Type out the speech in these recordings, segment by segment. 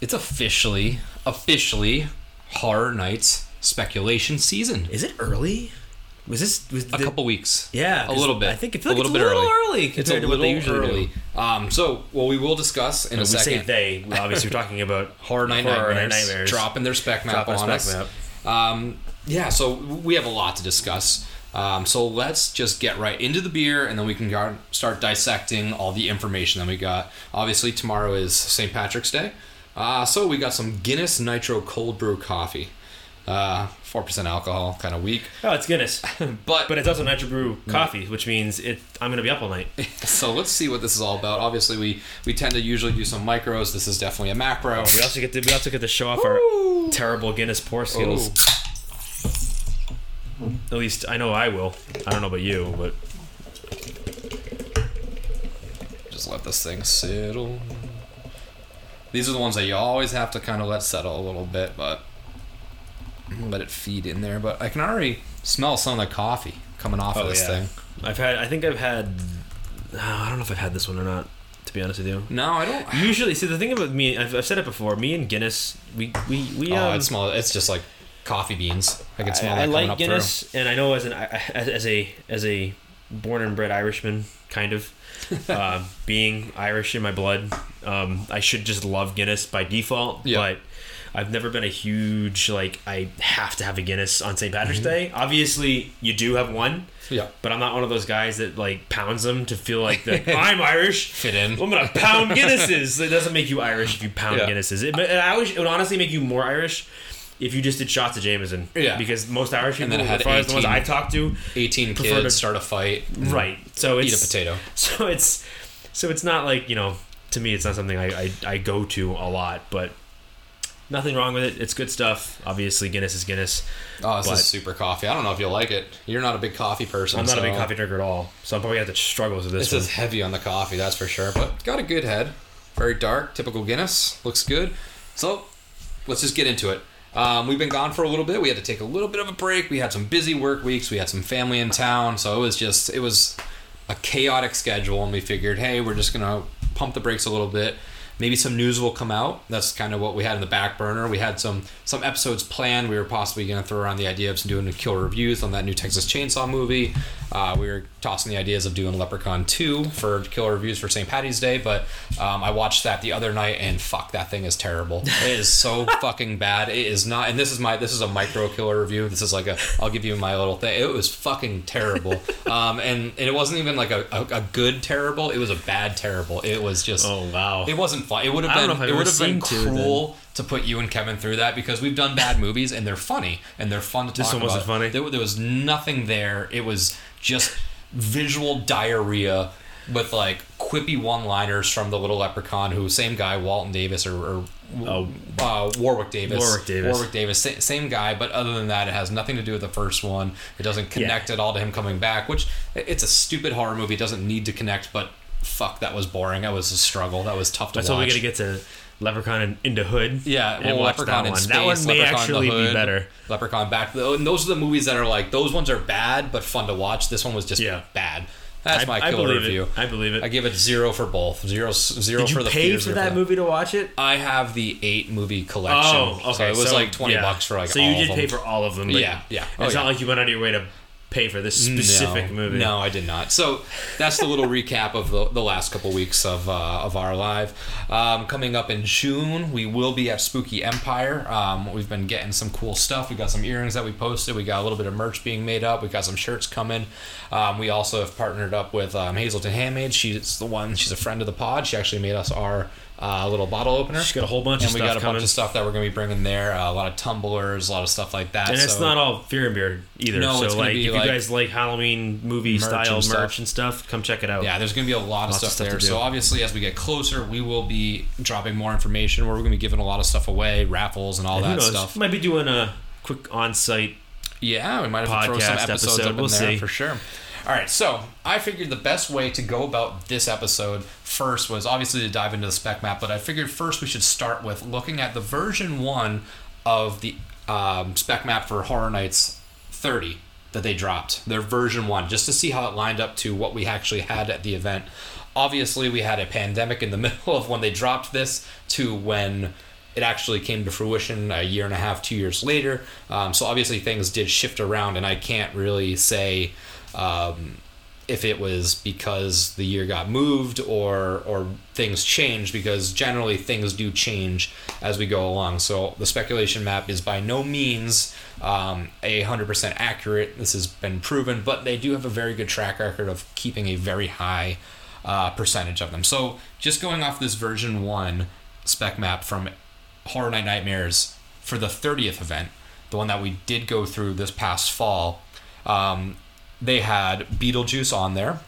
It's officially, officially Horror Nights speculation season. Is it early? Was this was A couple weeks. Yeah, a little bit. I think it feels a like little it's bit a little early. early It's compared a to what little they usually early. do. Um, so, well, we will discuss in a we say second. they. Obviously, we're talking about Horror Night Horror Nightmares, Night Nightmares. dropping their spec map Dropping on a us. spec Um, yeah, so we have a lot to discuss. Um, so let's just get right into the beer, and then we can start dissecting all the information that we got. Obviously, tomorrow is St. Patrick's Day, uh, so we got some Guinness Nitro Cold Brew coffee. Uh, Four percent alcohol, kind of weak, Oh, it's Guinness, but but it's also Nitro Brew coffee, which means it. I'm gonna be up all night. so let's see what this is all about. Obviously, we we tend to usually do some micros. This is definitely a macro. We also get to we also get to show off our terrible Guinness pour skills. At least I know I will. I don't know about you, but Just let this thing settle. These are the ones that you always have to kind of let settle a little bit, but let it feed in there. But I can already smell some of the coffee coming off of oh this yeah, thing. I've had. I think I've had. oh, I don't know if I've had this one or not. To be honest with you. No, I don't. Usually, see the thing about me, I've, I've said it before. Me and Guinness, we we we. Oh, um, it smell. It's just like coffee beans. I can smell I, that I like Guinness, and I know as an as, as a as a born and bred Irishman, kind of uh, being Irish in my blood, um, I should just love Guinness by default. Yeah. But I've never been a huge like I have to have a Guinness on St. Patrick's Mm-hmm. Day. Obviously, you do have one. Yeah, But I'm not one of those guys that like pounds them to feel like that I'm Irish. fit in. I'm gonna pound Guinnesses. It doesn't make you Irish if you pound Yeah. Guinnesses. It, it, it would honestly make you more Irish if you just did shots of Jameson. Yeah. Because most Irish people, then it had as far as the ones I talked to, 18 Prefer kids to- start a fight. right. So it's Eat a potato. So it's so it's not like you know. To me, it's not something I, I, I go to a lot, but nothing wrong with it. It's good stuff. Obviously, Guinness is Guinness. Oh, this But- is super coffee. I don't know if you'll like it. You're not a big coffee person. I'm not a big coffee drinker at all, so I'm probably gonna have to struggle with this This one. is heavy on the coffee, that's for sure. But got a good head. Very dark, typical Guinness. Looks good. So let's just get into it. Um, we've been gone for a little bit. We had to take a little bit of a break. We had some busy work weeks. We had some family in town. So it was just, it was a chaotic schedule. And we figured, hey, we're just to pump the brakes a little bit. Maybe some news will come out. That's kind of what we had in the back burner. We had some some episodes planned. We were possibly going to throw around the idea of doing a killer reviews on that new Texas Chainsaw movie. Uh, we were tossing the ideas of doing Leprechaun 2 for killer reviews for St. Patty's Day, but um, I watched that the other night and fuck, that thing is terrible. It is so fucking bad. It is not, and this is my this is a micro killer review. This is like a I'll give you my little thing. It was fucking terrible, um, and, and it wasn't even like a, a, a good terrible. It was a bad terrible. It was just Oh, wow. It wasn't fun. It would have been know if I've it would have been cruel to put you and Kevin through that because we've done bad movies and they're funny and they're fun to talk about. This one wasn't about. funny? There, there was nothing there. It was just visual diarrhea with like quippy one-liners from the little leprechaun who same guy Walton Davis or, or Oh. uh, Warwick Davis. Warwick Davis. Warwick Davis sa- same guy but other than that it has nothing to do with the first one. It doesn't connect at all to him coming back which it's a stupid horror movie. It doesn't need to connect but fuck that was boring. That was a struggle. That was tough to That's watch why we got to get to Leprechaun in the Hood. yeah, and well, watch Leprechaun that in one. space. that one may Leprechaun in actually be better. Leprechaun back. And those are the movies that are like those ones are bad but fun to watch. This one was just Yeah. bad. That's I- my I killer believe it. review. I believe it. I give it zero for both. Zero zero Did you for the pay for that movie to watch it? I have the eight movie collection. Oh, okay. So it was like twenty yeah. bucks for like So all you did of pay for all of them. Yeah, yeah. Oh, it's not like you went out of your way to pay for this specific no, movie. No, I did not. So that's the little recap of the, the last couple weeks of uh, of our live. Um, coming up in June, we will be at Spooky Empire. Um, we've been getting some cool stuff. We got some earrings that we posted. We got a little bit of merch being made up. We got some shirts coming. Um, we also have partnered up with um, Hazelton Handmade. She's the one. She's a friend of the pod. She actually made us our uh, little bottle opener. She's got a whole bunch and of we got a coming. bunch of stuff that we're going to be bringing there. Uh, a lot of tumblers, a lot of stuff like that. And it's not all fear and beer either. No, it's so gonna like, be if like you guys like Halloween movie style stuff. merch and stuff, come check it out. Yeah, there's going to be a lot of Lots of stuff, stuff there. So obviously, as we get closer, we will be dropping more information. Where we're going to be giving a lot of stuff away, raffles and all And that stuff. Might be doing a quick on-site. Yeah, we might have to throw some episodes episode. up We'll there see. for sure. All right, so I figured the best way to go about this episode first was obviously to dive into the spec map, but I figured first we should start with looking at the version one of the um, spec map for Horror Nights 30 that they dropped. Their version one, just to see how it lined up to what we actually had at the event. Obviously, we had a pandemic in the middle of when they dropped this to when it actually came to fruition a year and a half, two years later. Um, so obviously things did shift around, and I can't really say um, if it was because the year got moved or or things changed because generally things do change as we go along. So the speculation map is by no means um, a hundred percent accurate. This has been proven, but they do have a very good track record of keeping a very high uh, percentage of them. So just going off this version one spec map from Horror Night Nightmares for the 30th event, the one that we did go through this past fall, um, they had Beetlejuice on there,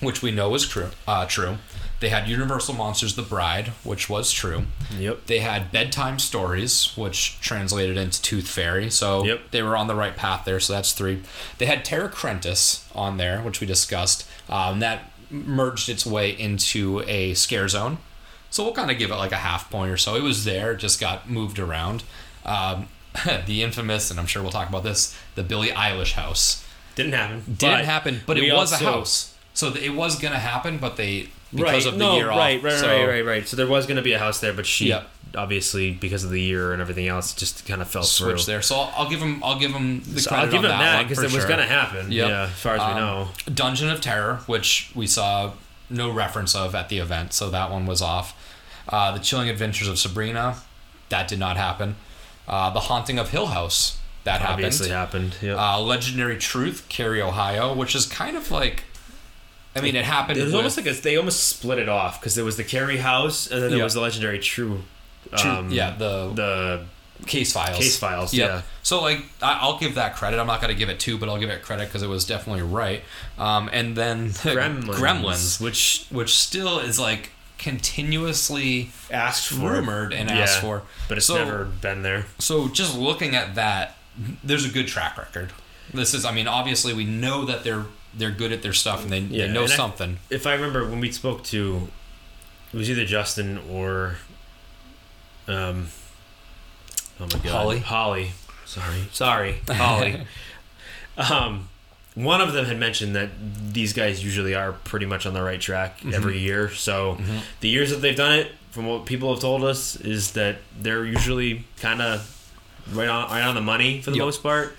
which we know is true. Uh, true. They had Universal Monsters: The Bride, which was true. Yep. They had Bedtime Stories, which translated into Tooth Fairy. So Yep. they were on the right path there. So that's three. They had Terra Crentis on there, which we discussed. Um, that merged its way into a scare zone. So we'll kind of give it like a half point or so. It was there, just got moved around. Um, the infamous, and I'm sure we'll talk about this, the Billie Eilish house Didn't happen. didn't but happen, but it we was a house. So it was gonna happen, but they because right. of the no, year right, off. right, so, right, right, right. So there was going to be a house there, but she obviously because of the year and everything else just kind of fell Switch through. there. So I'll, I'll give him. I'll give him the So credit I'll give on him that because it was sure. going to happen. Yep. Yeah, as far as we Um, know. Dungeon of Terror, which we saw no reference of at the event, so that one was off. Uh, the Chilling Adventures of Sabrina, that did not happen. Uh, the Haunting of Hill House, that Obviously happened. happened. Yep. Uh, Legendary Truth, Cary, Ohio, which is kind of like, I mean, it happened. it was with- almost like a, they almost split it off because there was the Carrie House and then there Yeah. was the legendary True. True- um, yeah, the the case files. Case files, Yep. yeah. So like, I- I'll give that credit. I'm not gonna give it two, but I'll give it credit because it was definitely right. Um, and then Gremlins, Gremlins, which which still is like continuously asked for rumored and Yeah, asked for, but it's So- never been there. So just looking at that, there's a good track record. This is, I mean, obviously we know that they're they're good at their stuff and they, Yeah, they know and I- something. If I remember when we spoke to, it was either Justin or, um, oh my god, Holly? Holly, sorry, sorry, Holly. um, one of them had mentioned that these guys usually are pretty much on the right track Mm-hmm. every year. So the years that they've done it, from what people have told us, is that they're usually kind of right on right on the money for the Yep. most part.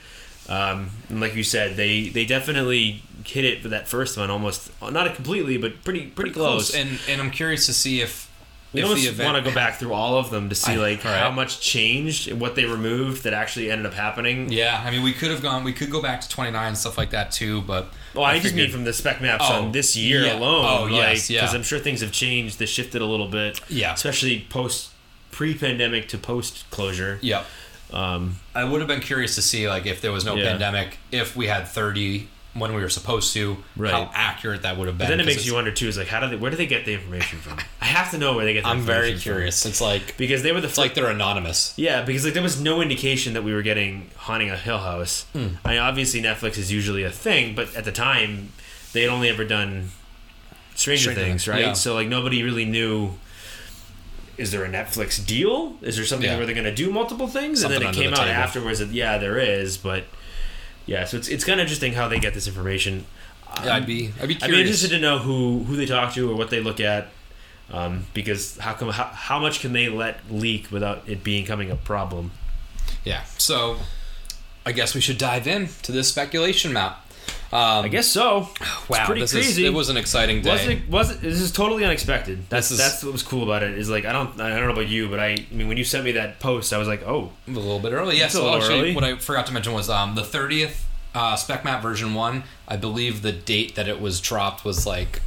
Um, and like you said, they they definitely hit it for that first one almost not completely, but pretty pretty, close. And and I'm curious to see if we if almost the event want to go back through all of them to see I- like right. how much changed what they removed that actually ended up happening. Yeah, I mean, we could have gone. We could go back to 29 and stuff like that too, but Well, I, just figured- mean from the spec maps Oh, on this year yeah. alone. Oh, like, yes, yeah. Because I'm sure things have changed. They shifted a little bit. Yeah. Especially post pre-pandemic to post closure. Yep. Um, I would have been curious to see like if there was no Yeah. pandemic, if we had 30 when we were supposed to, Right. how accurate that would have been. but then it makes you wonder too. Is like, how do they? Where do they get the information from? I have to know where they get. the from. I'm very information from. curious. It's like because they were the it's like they're anonymous. Yeah, because like there was no indication that we were getting haunting a Hill House. Hmm. I mean, obviously Netflix is usually a thing, but at the time they had only ever done Stranger, Stranger Things, Things, right? yeah. So like nobody really knew. Is there a Netflix deal? Is there something Yeah. where they're going to do multiple things? and then it came the out table. afterwards that yeah, there is, but yeah, so it's it's kind of interesting how they get this information. Yeah, I'd be I'd be I'd be interested to know who who they talk to or what they look at, um, because how come how, how much can they let leak without it becoming a problem? Yeah. So I guess we should dive in to this speculation map. I guess so. Wow, pretty this is- crazy. it was an exciting day. Was it? Was it? This is totally unexpected. That's This is- that's what was cool about it. Is like I don't I don't know about you, but I, I mean when you sent me that post, I was like, oh, a little bit early. A so little actually, early. what I forgot to mention was um, the 30th uh, Spec Map version 1. I believe the date that it was dropped was like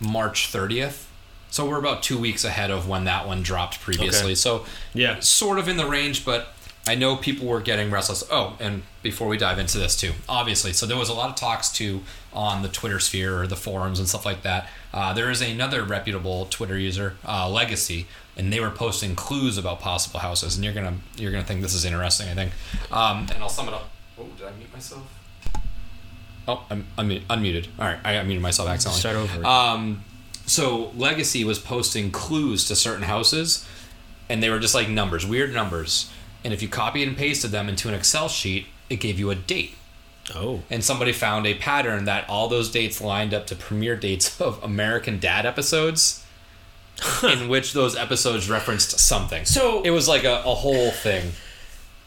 March 30th. So we're about two weeks ahead of when that one dropped previously. Okay. So Yeah. sort of in the range, but I know people were getting restless. Oh, and before we dive into this too, obviously, so there was a lot of talks too on the Twitter sphere or the forums and stuff like that. Uh, there is another reputable Twitter user, uh, Legacy, and they were posting clues about possible houses, and you're gonna you're gonna think this is interesting. I think, um, and I'll sum it up. Oh, did I mute myself? Oh, I'm unmu- unmuted. All right, I unmuted myself accidentally. Start over. Um, so Legacy was posting clues to certain houses, and they were just like numbers, weird numbers. And if you copied and pasted them into an Excel sheet, it gave you a date. oh, And somebody found a pattern that all those dates lined up to premiere dates of American Dad episodes, in which those episodes referenced something. So- it was like a, a whole thing.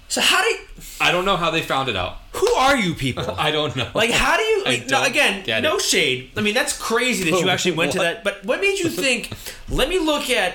so how do you, I don't know how they found it out. who are you people? I don't know. Like, how do you? Like, no, again, no shade. I mean, that's crazy that you oh, actually went to that. But what made you think? let me look at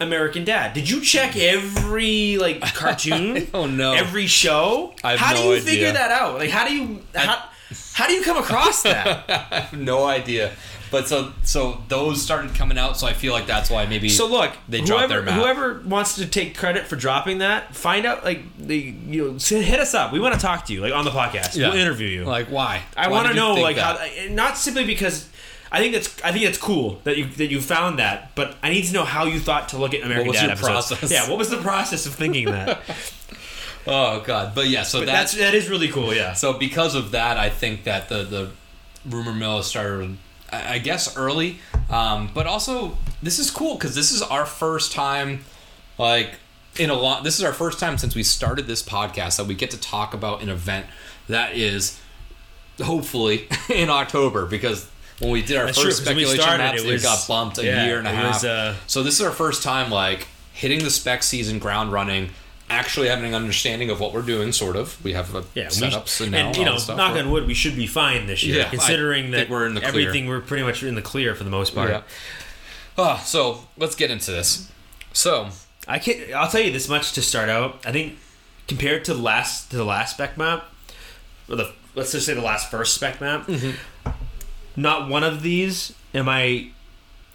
American Dad. Did you check every like cartoon? Oh no. Every show? I have how do you idea. figure that out? Like, how do you? How, how do you come across that? I have no idea. But so so those started coming out, so I feel like that's why maybe So look, They dropped whoever, their map. whoever wants to take credit for dropping that, find out like they you know hit us up. We want to talk to you like on the podcast. Yeah. We'll interview you. like why? I want to know like that? how eh, not simply because I think that's I think it's cool that you that you found that, but I need to know how you thought to look at American was Dad your episodes. process? Yeah, what was the process of thinking that? Oh god, but yeah, so But that's, that's that is really cool. Yeah. so because of that, I think that the the rumor mill started, I I guess, early, um, but also this is cool because this is our first time, like in a lot. This is our first time since we started this podcast that we get to talk about an event that is hopefully in October because. When we did our That's true, first we speculation started, maps, it it, got bumped a yeah, year and a half. was, uh, so this is our first time like hitting the spec season ground running, actually having an understanding of what we're doing. Sort of, we have a Yeah, we- setups and, now and you know, stuff. knock on wood, we should be fine this year, Yeah, considering that we're in the clear. everything we're pretty much in the clear for the most part. Yeah. Ah, so let's get into this. So I can I'll tell you this much to start out. I think compared to the last to the last spec map, or the let's just say the last first spec map, Mm-hmm. Not one of these am I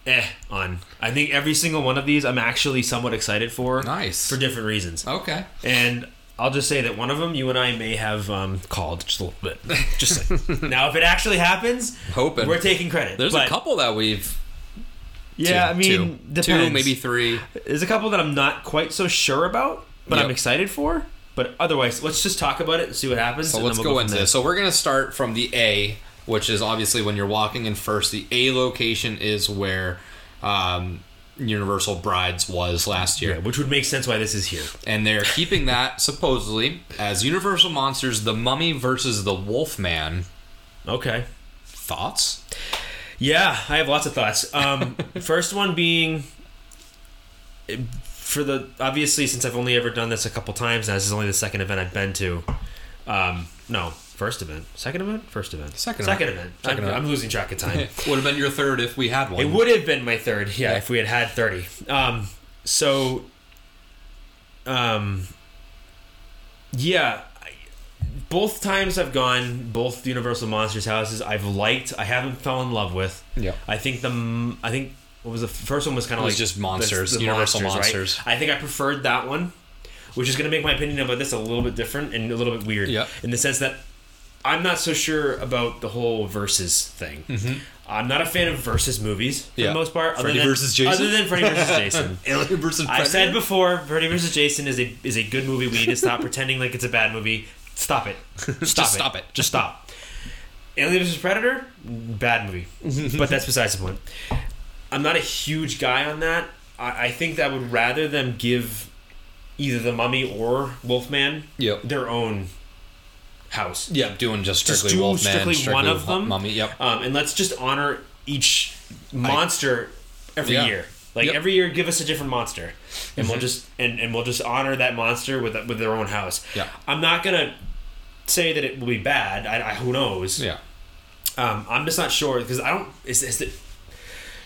eh on. I think every single one of these I'm actually somewhat excited for. Nice. For different reasons. okay, And I'll just say that one of them you and I may have um, called just a little bit. Just now, if it actually happens, hoping we're taking credit. there's But, a couple that we've Yeah, two, I mean, two, depends. two, maybe three. There's a couple that I'm not quite so sure about, but I'm excited for. But otherwise, let's just talk about it and see what happens. So let's then go we'll into. So we're gonna start from the A, which is obviously when you're walking in first. The A location is where um, Universal Brides was last year. Yeah, which would make sense why this is here. and they're keeping that supposedly as Universal Monsters: The Mummy versus the Wolfman. Okay. Thoughts? Yeah, I have lots of thoughts. Um, first one being for the obviously since I've only ever done this a couple times. Now this is only the second event I've been to. Um, no, first event, second event, first event, Second second event. event. Second I'm, event. I'm losing track of time. Would have been your third if we had one. It would have been my third, yeah, Yeah. if we had had thirty. Um, so, um, yeah, both times I've gone, both Universal Monsters houses I've liked. I haven't fell in love with. Yeah. I think the I think what was the first one was kind of like just monsters, the Universal right? Monsters. I think I preferred that one, which is going to make my opinion about this a little bit different and a little bit weird. Yeah. In the sense that I'm not so sure about the whole versus thing. I'm not a fan of versus movies for Mm-hmm. Yeah. the most part. other Freddy than- versus Jason? Other than Freddy versus Jason. Alien versus I've said before, Freddy versus Jason is a is a good movie. We need to stop pretending like it's a bad movie. Stop it. Stop Just it. stop it. Just stop. Alien vs Predator, bad movie. but that's besides the point. I'm not a huge guy on that. I, I think that I would rather them give either the Mummy or Wolfman Yep. their own house. Yeah, doing just Just strictly do Wolfman, strictly strictly one of them. Mummy. Yep. Um, and let's just honor each monster every Yeah. year. Like Yep. every year, give us a different monster, and we'll just and, and we'll just honor that monster with with their own house. Yeah. I'm not gonna say that it will be bad. I, I who knows. Yeah. Um, I'm just not sure because I don't. Is, is it?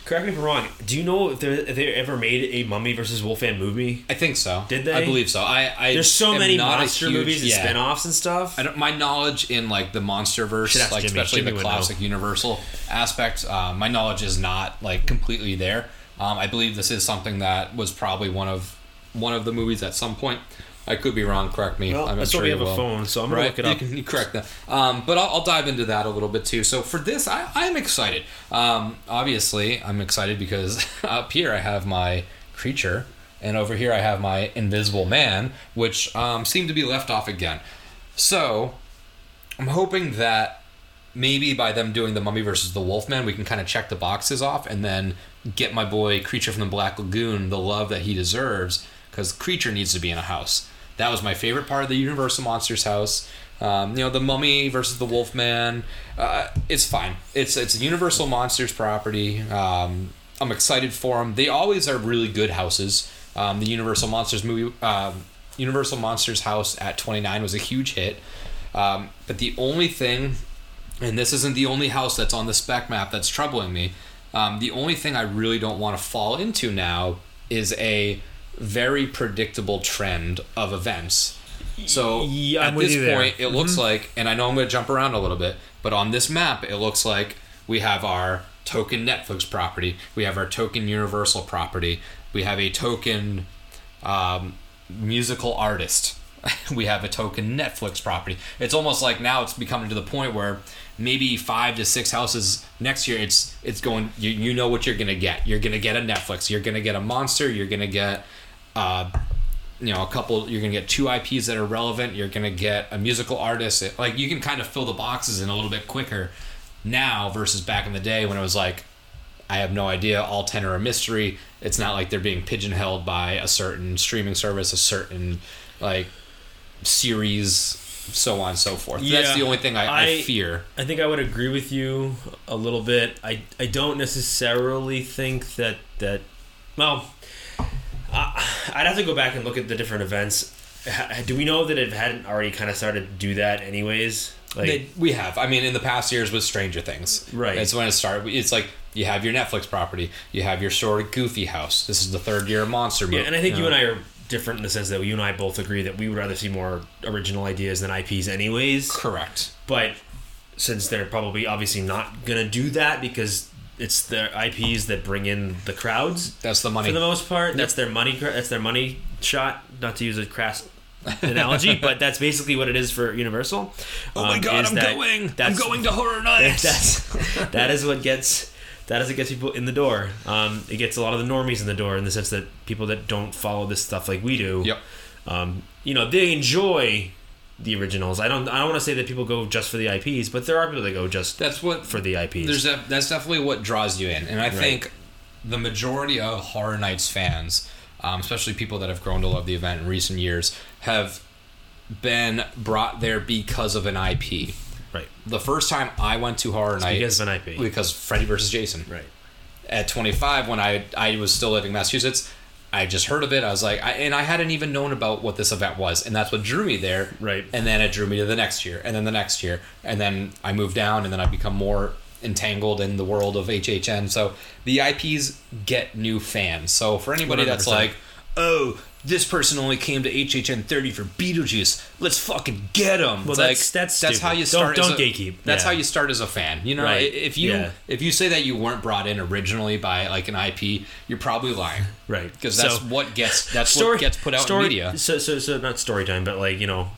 Correct me if I'm wrong. Do you know if, if they ever made a Mummy versus Wolfman movie? I think so. Did they? I believe so. I, I There's so many monster huge- movies and yeah. spin-offs and stuff. I don't, my knowledge in like the monster verse, like Jimmy. especially Jimmy the would know. classic Universal aspect, uh, my knowledge is not like completely there. Um, I believe this is something that was probably one of one of the movies at some point. I could be wrong. Correct me. Well, I'm that's sure we have a will. phone, so I'm gonna right? look it You can correct that. Um, but I'll, I'll dive into that a little bit too. So for this, I, I'm excited. Um, obviously, I'm excited because up here I have my creature, and over here I have my invisible man, which um, seem to be left off again. So I'm hoping that maybe by them doing the Mummy versus the Wolfman, we can kind of check the boxes off and then get my boy Creature from the Black Lagoon the love that he deserves because Creature needs to be in a house. That was my favorite part of the Universal Monsters house. Um, you know, the Mummy versus the Wolfman. Uh, it's fine. It's it's a Universal Monsters property. Um, I'm excited for them. They always are really good houses. Um, the Universal Monsters movie, um, Universal Monsters house at 29 was a huge hit. Um, but the only thing, and this isn't the only house that's on the spec map that's troubling me. Um, the only thing I really don't want to fall into now is a very predictable trend of events. So Yeah, at this you there. point, it looks like, and I know I'm going to jump around a little bit, but on this map, it looks like we have our token Netflix property, we have our token Universal property, we have a token um, musical artist, we have a token Netflix property. It's almost like now it's becoming to the point where maybe five to six houses next year. It's it's going. You, you know what you're gonna get. You're gonna get a Netflix. You're gonna get a monster. You're gonna get. Uh, you know, a couple. You're gonna get two IPs that are relevant. You're gonna get a musical artist. It- like you can kind of fill the boxes in a little bit quicker now versus back in the day when it was like, I have no idea. All ten are a mystery. It's not like they're being pigeonholed by a certain streaming service, a certain like series, so on and so forth. That's the only thing I, I, I- fear. I think I would agree with you a little bit. I I don't necessarily think that that well, I, I'd have to go back and look at the different events. Do we know that it hadn't already kind of started to do that anyways? Like They- we have. I mean, in the past years with Stranger Things, Right. That's when it started. It's like you have your Netflix property, you have your sort of goofy house. This is the third year of Monster movie. yeah, and I think you and I are different in the sense that you and I both agree that we would rather see more original ideas than IPs anyways. correct. But since they're probably obviously not gonna do that because it's their IPs that bring in the crowds That's the money. for the most part. That's their money. That's their money shot. Not to use a crass analogy, but that's basically what it is for Universal. oh my Um, god, I'm that- going! I'm that's- going to Horror Nights. That's that is what gets that is what gets people in the door. Um, it gets a lot of the normies in the door in the sense that people that don't follow this stuff like we do. Yep. Um, you know, they enjoy the originals. I don't. I don't want to say that people go just for the IPs, but there are people that go just That's what for the IPs. There's a, that's definitely what draws you in, and I think the majority of Horror Nights fans, um, especially people that have grown to love the event in recent years, have been brought there because of an IP. right. The first time I went to Horror Nights because of an IP. because Freddy versus Jason. Right. At 25, when I I was still living in Massachusetts, I just heard of it. I was like, I, and I hadn't even known about what this event was, and that's what drew me there. Right. And then it drew me to the next year, and then the next year, and then I moved down, and then I become more entangled in the world of HHN. So the IPs get new fans. So for anybody that's 100%. like, oh, this person only came to HHN 30 for Beetlejuice. Let's fucking get them. Well, that's- that's that's how you Don't- start. don't a- gatekeep. That's Yeah. how you start as a fan. You know, Right. if you Yeah. if you say that you weren't brought in originally by like an IP, you're probably lying. Right. Because that's So- what gets that's story what gets put out story, in media. So, so, so not story time, but like you know,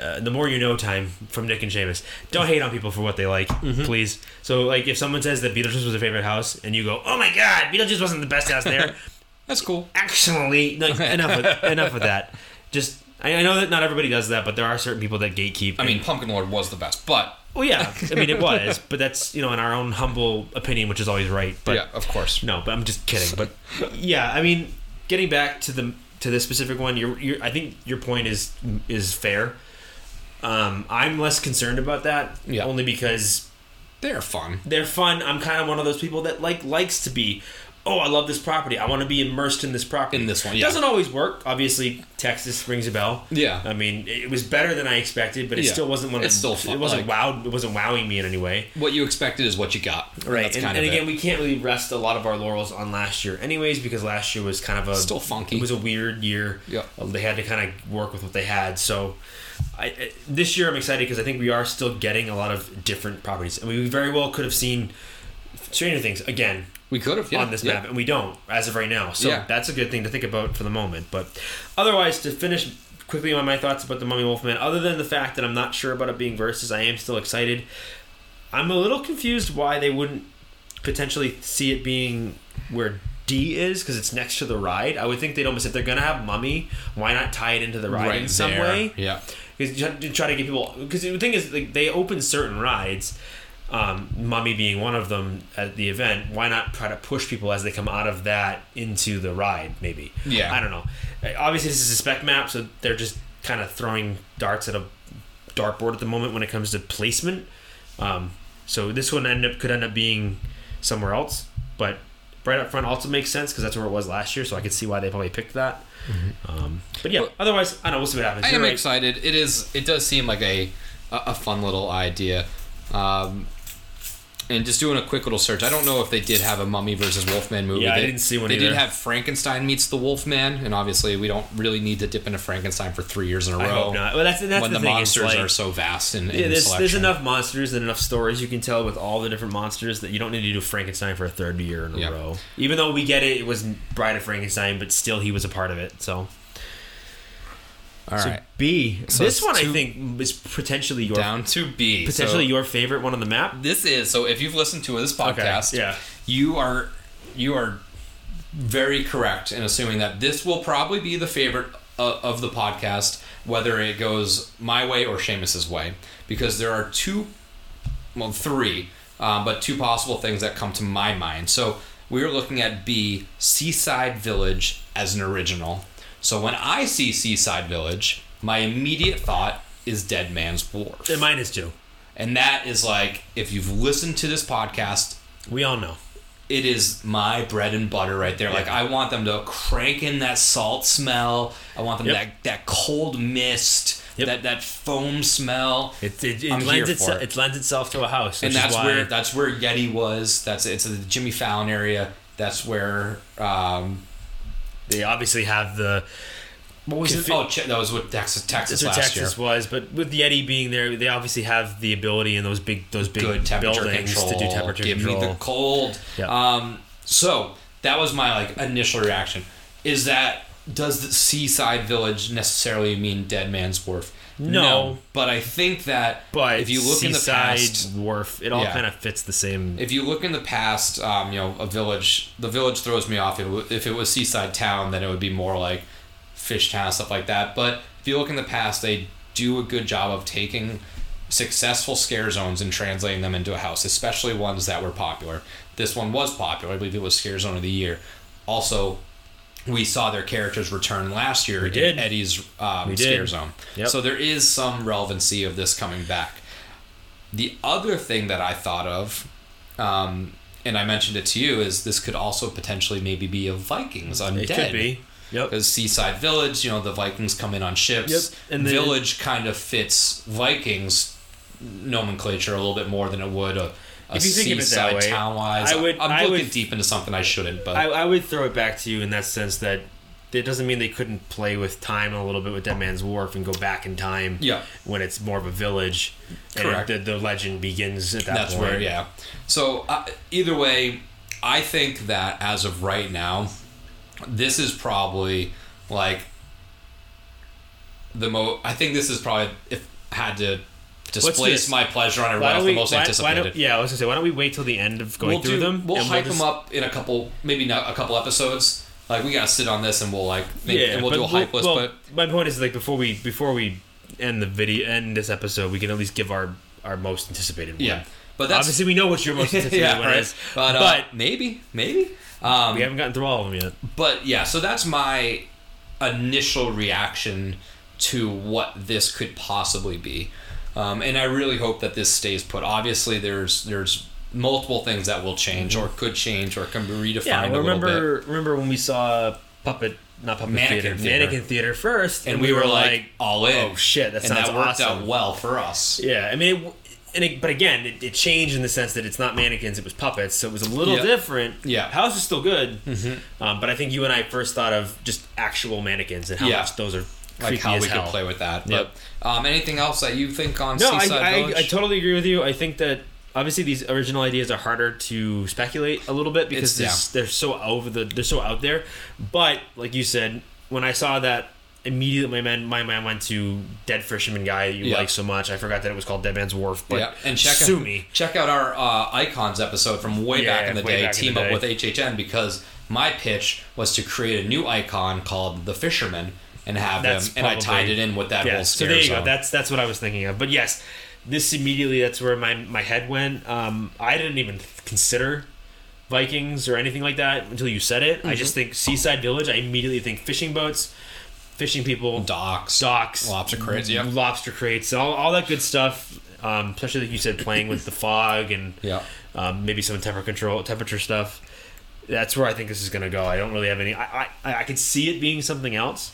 uh, the more you know time from Nick and Seamus. Don't hate on people for what they like, Mm-hmm. please. So, like, if someone says that Beetlejuice was their favorite house, and you go, "Oh my God, Beetlejuice wasn't the best house there," That's cool. actually, no, enough of, enough of that. Just, I, I know that not everybody does that, but there are certain people that gatekeep. I mean, Pumpkin Lord was the best, but well, yeah, I mean, it was, but that's you know, in our own humble opinion, which is always right. But yeah, of course. no, but I'm just kidding. But yeah, I mean, getting back to the to this specific one, you're, you're I think your point is is fair. Um, I'm less concerned about that, Yeah. only because They're fun. they're fun. I'm kind of one of those people that like likes to be. Oh, I love this property. I want to be immersed in this property. In this one, It yeah. doesn't always work. Obviously, Texas rings a bell. Yeah. I mean, it was better than I expected, but it Yeah. still wasn't one. Of, It's still fun, It wasn't like- wowed. It wasn't wowing me in any way. What you expected is what you got. Right. That's and and again, it. we can't really rest a lot of our laurels on last year, anyways, because last year was kind of a Still funky. It was a weird year. Yeah. Uh, They had to kind of work with what they had. So, I, I this year I'm excited because I think we are still getting a lot of different properties, and we very well could have seen Stranger Things again we could have yeah, on this yeah. map, and we don't as of right now. So Yeah. that's a good thing to think about for the moment. But otherwise, to finish quickly on my thoughts about the Mummy Wolfman, other than the fact that I'm not sure about it being versus, I am still excited. I'm a little confused why they wouldn't potentially see it being where D is because it's next to the ride. I would think they'd almost if they're gonna have Mummy, why not tie it into the ride right in some there. way? Yeah. because you try to try to get people because the thing is like, they open certain rides um, mummy being one of them at the event why not try to push people as they come out of that into the ride maybe Yeah. i don't know Uh, obviously this is a spec map so they're just kind of throwing darts at a dartboard at the moment when it comes to placement um, so this one end up could end up being somewhere else but right up front also makes sense because that's where it was last year so i could see why they probably picked that um, but yeah Well- otherwise i don't know we'll see what happens i am right. excited. It is. It does seem like a a, a fun little idea. Um, and just doing a quick little search, I don't know if they did have a Mummy versus Wolfman movie. Yeah, I they, didn't see one They did have Frankenstein meets the Wolfman, and obviously we don't really need to dip into Frankenstein for three years in a row. I hope not. Well, that's that's when the, the, thing. monsters like- are so vast and Yeah, in there's, selection. there's enough monsters and enough stories you can tell with all the different monsters that you don't need to do Frankenstein for a third year in a Yeah. row. Even though we get it, it was Bride of Frankenstein, but still he was a part of it. So, All so right, B. So this one I think is potentially your down to B. potentially So your favorite one on the map. this is so. If you've listened to this podcast, yeah. you are you are very correct in assuming that this will probably be the favorite uh, of the podcast, whether it goes my way or Seamus's way, because there are two, well, three, um, but two possible things that come to my mind. So we are looking at B Seaside Village as an original. So when I see Seaside Village, my immediate thought is Dead Man's Wharf. And mine is too. And that is like, if you've listened to this podcast, We all know. it is my bread and butter right there. Like I want them to crank in that salt smell. I want them Yep. that that cold mist, Yep. that that foam smell. It it, it lends itself. it. It. lends itself to a house, and that's where that's where Yeti was. That's it's the Jimmy Fallon area. That's where um they obviously have the. what was it? Confi- Oh, Ch- that was what Texas Texas last Texas year. was, but with the Yeti being there, they obviously have the ability in those big those big Good temperature buildings control. to do temperature Give control. me the cold. Um, so that was my like initial reaction. Is that does the seaside village necessarily mean Dead Man's Wharf? No. but I think that but if you look in the past, wharf, it all Yeah. kind of fits the same. if you look in the past, um, you know, a village, the village throws me off. If it, if it was seaside town, then it would be more like fish town stuff like that. But if you look in the past, they do a good job of taking successful scare zones and translating them into a house, especially ones that were popular. This one was popular. I believe it was scare zone of the year. Also, we saw their characters return last year We did. in Eddie's um, scare zone. Yep. So there is some relevancy of this coming back. The other thing that I thought of, um, and I mentioned it to you, is this could also potentially maybe be a Vikings undead. it could be. Yep. Because Seaside Village, you know, the Vikings come in on ships. Yep, and then- Village kind of fits Vikings nomenclature a little bit more than it would a, a If you think of it that way, town wise. I would- I'm I looking would- deep into something I shouldn't, but I, I would throw it back to you in that sense that it doesn't mean they couldn't play with time a little bit with Dead Man's Wharf and go back in time. Yeah. When it's more of a village, Correct. and the, the legend begins at that that's point. where yeah so uh, either way i think that as of right now this is probably like the most i think this is probably if had to displace my pleasure on it Why right off the most why, why anticipated don't, yeah, I was gonna say, why don't we wait till the end of going we'll through do, them? we'll hype just- them up in a couple maybe not a couple episodes like we gotta sit on this and we'll like think, and we'll do a hype list well, but my point is like before we before we end the video end this episode, we can at least give our our most anticipated one. yeah but that's Obviously, we know what your most anticipated yeah one right is, but, uh, but maybe maybe um, we haven't gotten through all of them yet. But yeah, so that's my initial reaction to what this could possibly be, um, and I really hope that this stays put. Obviously, there's there's multiple things that will change or could change or can be redefined Yeah, a little bit. remember remember when we saw puppet not puppet Mannequin theater, theater. mannequin theater first, And, we, were like, all in. oh shit, that and sounds that worked awesome. out well for us. Yeah, I mean, it, and it, but again, it, it changed in the sense that it's not mannequins; it was puppets, so it was a little Yeah. different. Yeah. house is still good, um, but I think you and I first thought of just actual mannequins and how Yeah. much those are Like how we hell. could play with that. Yep. But um, anything else that you think on No, I, Seaside I, Village? I totally agree with you. I think that obviously these original ideas are harder to speculate a little bit because It's- they're, so over the they're so out there. But like you said, when I saw that, immediately my man my mind went to Dead Fisherman guy that you Yeah. like so much. I forgot that it was called Dead Man's Wharf. But yeah, and check sue out, me. check out our uh, icons episode from way Yeah, back in the day. Team the up day. with HHN because my pitch was to create a new icon called the Fisherman and have That's them, and I tied it in with that whole Yeah, so there you go. That's that's what I was thinking of. But yes, this immediately that's where my my head went. Um, I didn't even consider Vikings or anything like that until you said it. I Mm-hmm. just think Seaside Village. I immediately think fishing boats, fishing people, docks, docks, lobster crates. Yeah, lobster crates, all, all that good stuff. Um, especially like you said, playing with the fog and yeah. um, maybe some temperature control, temperature stuff. That's where I think this is going to go. I don't really have any. I, I I could see it being something else.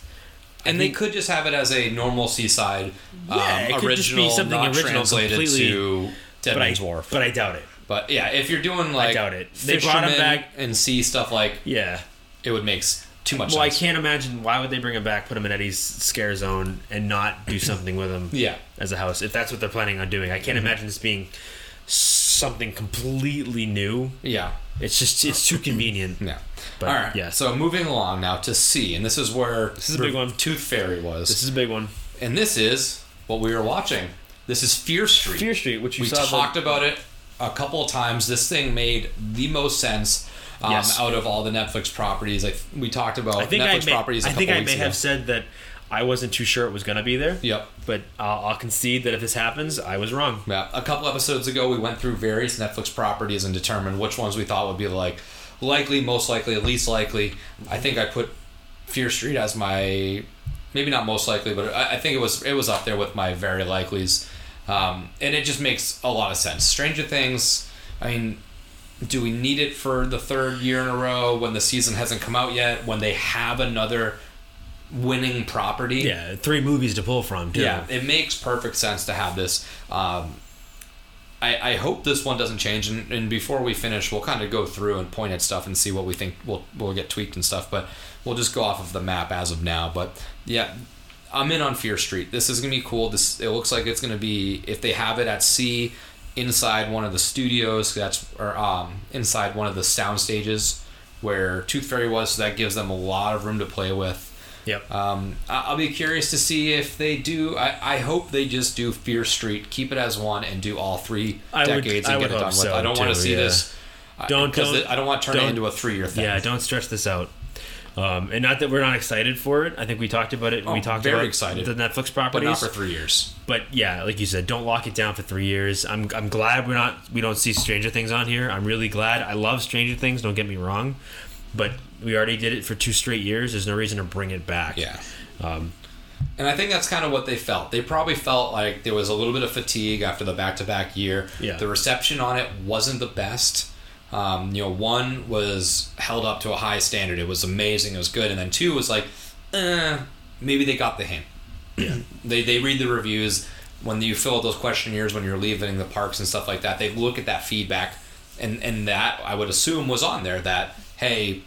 And they could just have it as a normal seaside um, Yeah, it could just be something not original, translated completely- to Dead But I, Man's Wharf. but I doubt it. But yeah, if you're doing like doubt it. They brought him back- and see stuff like Yeah. it would make too much Well, I can't imagine why would they bring him back, put him in Eddie's scare zone, and not do something with him Yeah. as a house if that's what they're planning on doing. I can't Mm-hmm. imagine this being something completely new. Yeah. It's just it's too convenient. Yeah. But, All right. yeah. So moving along now to C, and this is where this is a big one. Tooth Fairy was, This is a big one. and this is what we were watching. This is Fear Street. Fear Street, which you we saw. talked the, about it a couple of times. This thing made the most sense um, Yes. out of all the Netflix properties. Like we talked about I think Netflix I may, properties. I I think I may ago. have said that I wasn't too sure it was going to be there. Yep. But I'll, I'll concede that if this happens, I was wrong. Yeah, a couple episodes ago, we went through various Netflix properties and determined which ones we thought would be like likely, most likely, least likely. I think I put Fear Street as my maybe not most likely, but I, I think it was it was up there with my very likelies, um, and it just makes a lot of sense. Stranger Things. I mean, do we need it for the third year in a row when the season hasn't come out yet? When they have another winning property? Yeah, three movies to pull from. Too. Yeah, it makes perfect sense to have this. Um, I, I hope this one doesn't change, and, and before we finish, we'll kind of go through and point at stuff and see what we think will will get tweaked and stuff. But we'll just go off of the map as of now. But yeah, I'm in on Fear Street. This is gonna be cool. This it looks like it's gonna be if they have it at C inside one of the studios. That's or um, inside one of the sound stages where Tooth Fairy was. So that gives them a lot of room to play with. Yep. Um, I'll be curious to see if they do. I, I hope they just do Fear Street, keep it as one, and do all three I would- decades I and get it done with. so, I don't want to see yeah. this. I- Don't- don't- I don't want to turn it into a three year thing. Yeah, don't stretch this out. Um, and not that we're not excited for it. I think we talked about it. Oh, we talked very about excited. the Netflix property. but not for three years. But yeah, like you said, don't lock it down for three years. I'm I'm glad we're not we don't see Stranger Things on here. I'm really glad. I love Stranger Things. Don't get me wrong, but we already did it for two straight years. There's no reason to bring it back. Yeah. Um, And I think that's kind of what they felt. They probably felt like there was a little bit of fatigue after the back to back year. Yeah. The reception on it wasn't the best. Um, you know, one was held up to a high standard. It was amazing. It was good. And then two was like, eh, maybe they got the hint. Yeah. they, they read the reviews. When you fill out those questionnaires when you're leaving the parks and stuff like that, they look at that feedback. And, and that, I would assume, was on there that, hey,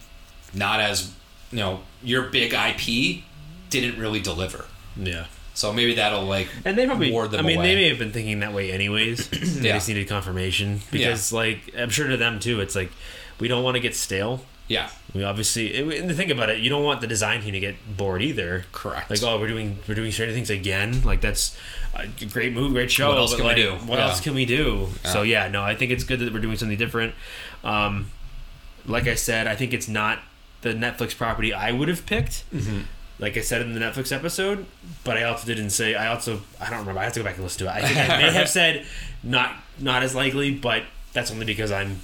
not as, you know, your big IP didn't really deliver. yeah. So maybe that'll like And they probably, ward them I mean, away. they may have been thinking that way anyways. they Yeah. just needed confirmation because, like, I'm sure to them too. It's like we don't want to get stale. yeah, We obviously, and think about it. You don't want the design team to get bored either. Correct. Like, oh, we're doing we're doing Stranger Things again. Like that's a great move, great show. What else can we do? What Yeah. else can we do? Yeah. So yeah, no, I think it's good that we're doing something different. Um, like I said, I think it's not the Netflix property I would have picked. Mm-hmm. Like I said in the Netflix episode, but I also didn't say. I also I don't remember. I have to go back and listen to it. I think I may have said not not as likely, but that's only because I'm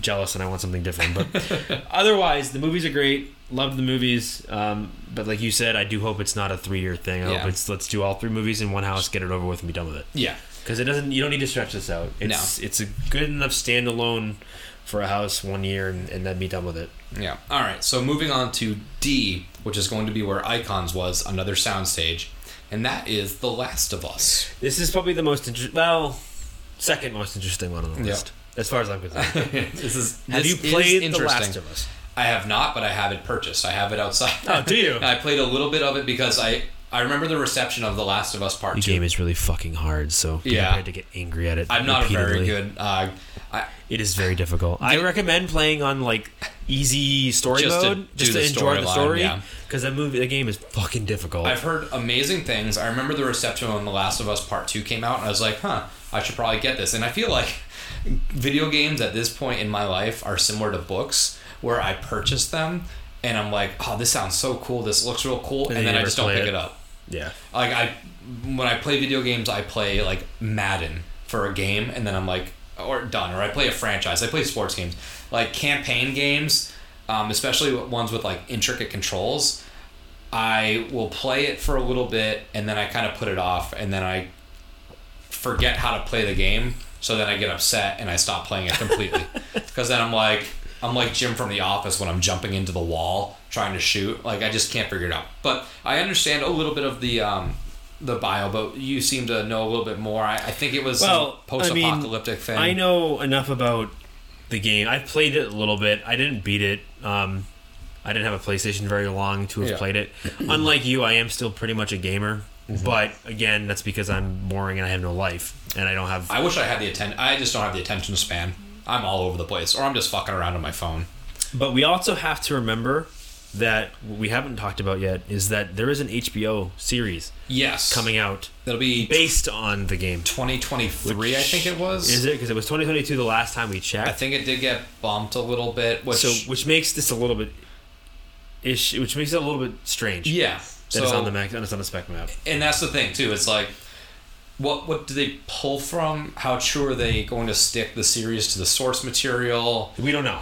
jealous and I want something different. But otherwise, the movies are great. Loved the movies, um, but like you said, I do hope it's not a three year thing. I Yeah. hope it's let's do all three movies in one house, get it over with, and be done with it. yeah. because it doesn't. You don't need to stretch this out. It's it's a good enough standalone for a house one year, and, and then be done with it. Yeah. All right. So moving on to D, which is going to be where Icons was, another soundstage, and that is The Last of Us. This is probably the most inter- well, second most interesting one on the Yeah. list, as far as I'm concerned. this is. Have this you played The interesting. Last of Us? I have not, but I have it purchased. I have it outside. Oh, do you? I played a little bit of it because I I remember the reception of The Last of Us Part The Two. game is really fucking hard, so be Yeah. prepared to get angry at it. I'm not a very repeatedly. good. Uh, I, It is very difficult. I recommend playing on like easy story Just to mode do just to the enjoy the storyline, story. yeah. Because that movie, the game is fucking difficult. I've heard amazing things. I remember the reception when The Last of Us Part 2 came out, and I was like, huh, I should probably get this. And I feel like video games at this point in my life are similar to books, where I purchase them, and I'm like, oh, this sounds so cool. This looks real cool. And then then you I never just don't play pick it. it up. Yeah. Like, I, when I play video games, I play like Madden for a game, and then I'm like, or done. Or I play a franchise. I play sports games. Like campaign games, um, especially ones with like intricate controls. I will play it for a little bit and then I kind of put it off and then I forget how to play the game. So then I get upset and I stop playing it completely. Because then I'm like, I'm like Jim from The Office when I'm jumping into the wall trying to shoot. Like I just can't figure it out. But I understand a little bit of the um, the bio, but you seem to know a little bit more. I, I think it was Well, post-apocalyptic thing. I know enough about the game. I've played it a little bit. I didn't beat it. Um, I didn't have a PlayStation very long to have Yeah. played it. Unlike you, I am still pretty much a gamer. Mm-hmm. But again, that's because I'm boring and I have no life, and I don't have. I wish I had the attention. I just don't have the attention span. I'm all over the place, or I'm just fucking around on my phone. But we also have to remember that what we haven't talked about yet is that there is an HBO series Yes, coming out That'll be based on the game. 2023, I think it was. Is it? Because it was 2022 the last time we checked. I think it did get bumped a little bit. Which, so, which makes this a little bit ish, which makes it a little bit strange. yeah, that so it's on the Mac, and it's on the spec map. and that's the thing too. It's like, what what do they pull from? How true are they going to stick the series to the source material? We don't know.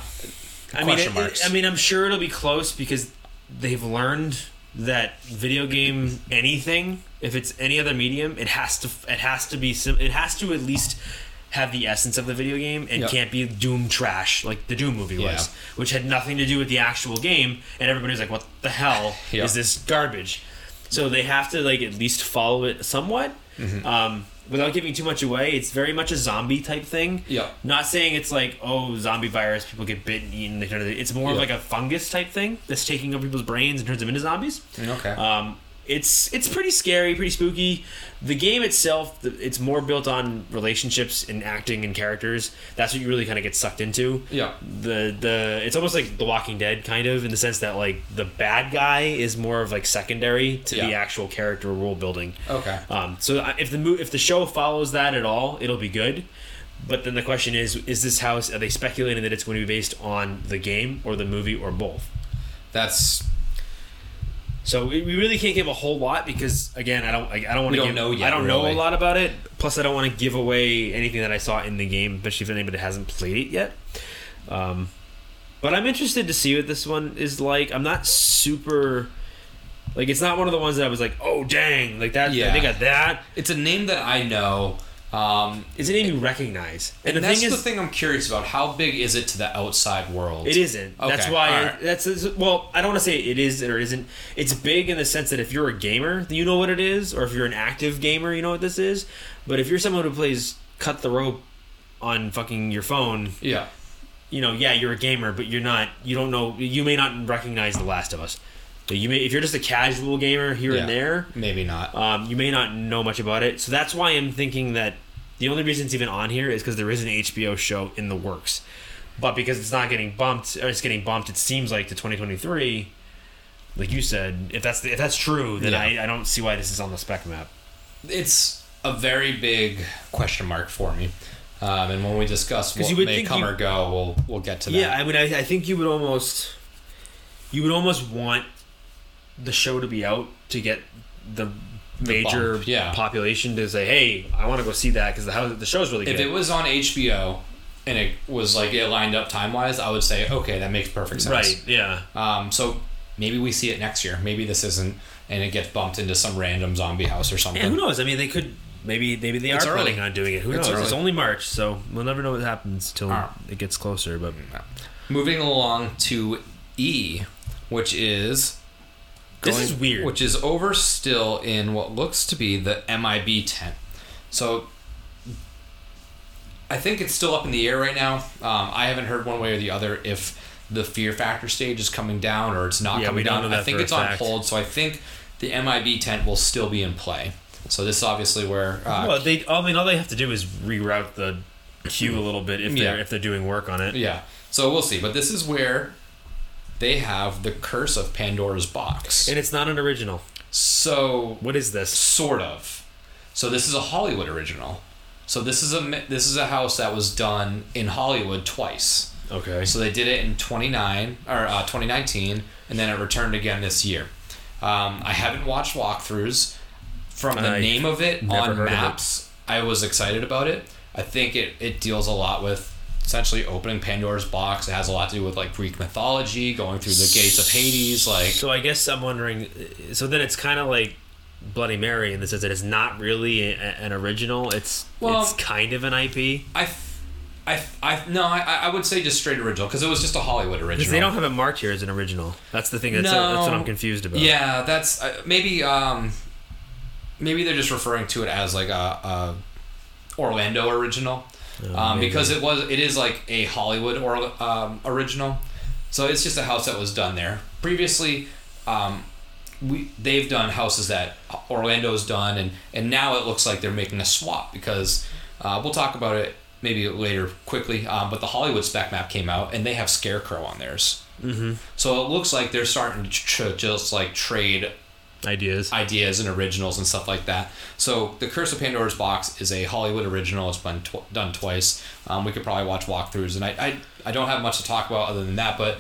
I mean, it- I mean, I'm sure it'll be close because they've learned that video game anything, if it's any other medium, it has to it has to be it has to at least have the essence of the video game and Yep. can't be Doom trash like the Doom movie was, Yeah. which had nothing to do with the actual game, and everybody's like, "What the hell Yeah. is this garbage?" So they have to like at least follow it somewhat. Mm-hmm. Um, without giving too much away, it's very much a zombie type thing. Yeah. Not saying it's like oh zombie virus, people get bitten, eaten. They turn into, it's more of like a fungus type thing that's taking over people's brains and turns them into zombies. Okay. Um, it's it's pretty scary, pretty spooky. The game itself, it's more built on relationships and acting and characters. That's what you really kind of get sucked into. Yeah. The the it's almost like The Walking Dead, kind of in the sense that like the bad guy is more of like secondary to the actual character world building. Okay. Um, so if the mo- if the show follows that at all, it'll be good. But then the question is: Is this house? Are they speculating that it's going to be based on the game or the movie or both? That's So we we really can't give a whole lot because again, I don't I, I don't want to don't give, know yet, I don't know a lot about it. Plus, I don't want to give away anything that I saw in the game, especially if anybody hasn't played it yet. Um, but I'm interested to see what this one is like. I'm not super. Like it's not one of the ones that I was like, oh dang, like that. Yeah. They got that. it's a name that I know. Um, It's a name you recognize, and, and the that's thing the thing I'm curious about. How big is it to the outside world? It isn't. that's why. alright. That's that's- well. I don't want to say it is or isn't. It's big in the sense that if you're a gamer, you know what it is, or if you're an active gamer, you know what this is. But if you're someone who plays cut the rope on fucking your phone, Yeah. you know, yeah, you're a gamer, but you're not. You don't know. You may not recognize The Last of Us. You may, if you're just a casual gamer here Yeah. and there, Maybe not. um, you may not know much about it. So that's why I'm thinking that the only reason it's even on here is because there is an HBO show in the works. But because it's not getting bumped, or it's getting bumped, it seems like to 2023. Like you said, if that's the, if that's true, then Yeah. I, I don't see why this is on the spec map. it's a very big question mark for me. Um, and when we discuss what may come you- or go, we'll we'll get to that. Yeah, I mean, I, I think you would almost, you would almost want the show to be out to get the major bump, yeah. population to say, "Hey, I want to go see that because the house, the show's really good. if it was on HBO and it was like it lined up time wise, I would say okay, that makes perfect sense. right? Yeah. Um, so maybe we see it next year. Maybe this isn't, and it gets bumped into some random zombie house or something. Yeah, who knows? I mean, they could maybe maybe they It's are early. planning on doing it. Who It's knows? It's only March, so we'll never know what happens till Ah. it gets closer. But Moving along to E, which is This is weird. Which is over still in what looks to be the MIB tent. So I think it's still up in the air right now. Um, I haven't heard one way or the other if the fear factor stage is coming down or it's not Yeah, coming down. I think it's on fact. hold. So I think the MIB tent will still be in play. So this is obviously where uh, well, they I mean all they have to do is reroute the queue a little bit if they're Yeah. if they're doing work on it. Yeah. So we'll see. But this is where they have the Curse of Pandora's Box. And it's not an original. So What is this? sort of. So this is a Hollywood original. So this is a this is a house that was done in Hollywood twice. Okay. So they did it in 29 or uh, 2019, and then it returned again this year. Um, I haven't watched walkthroughs. From the I name of it on of it. maps, I was excited about it. I think it, it deals a lot with essentially opening Pandora's box. It has a lot to do with like Greek mythology, going through the gates of Hades. Like So I guess I'm wondering. So then it's kind of like Bloody Mary in the sense that it's not really a, an original. It's Well- it's kind of an IP I, I, I no, I, I would say just straight original because it was just a Hollywood original. because they don't have it marked here as an original. That's the thing. That's, that's what I'm confused about. Yeah, that's uh, maybe um, maybe they're just referring to it as like a, a Orlando original, Oh, maybe. because it was it is like a Hollywood or um, original, so it's just a house that was done there previously. Um, we they've done houses that Orlando's done, and and now it looks like they're making a swap because uh, we'll talk about it maybe later quickly. Um, but the Hollywood spec map came out, and they have Scarecrow on theirs. Mm-hmm. So it looks like they're starting to just like trade Ideas. ideas and originals and stuff like that. So the Curse of Pandora's Box is a Hollywood original. It's been tw- done twice. Um, we could probably watch walkthroughs, and I, I I don't have much to talk about other than that, but.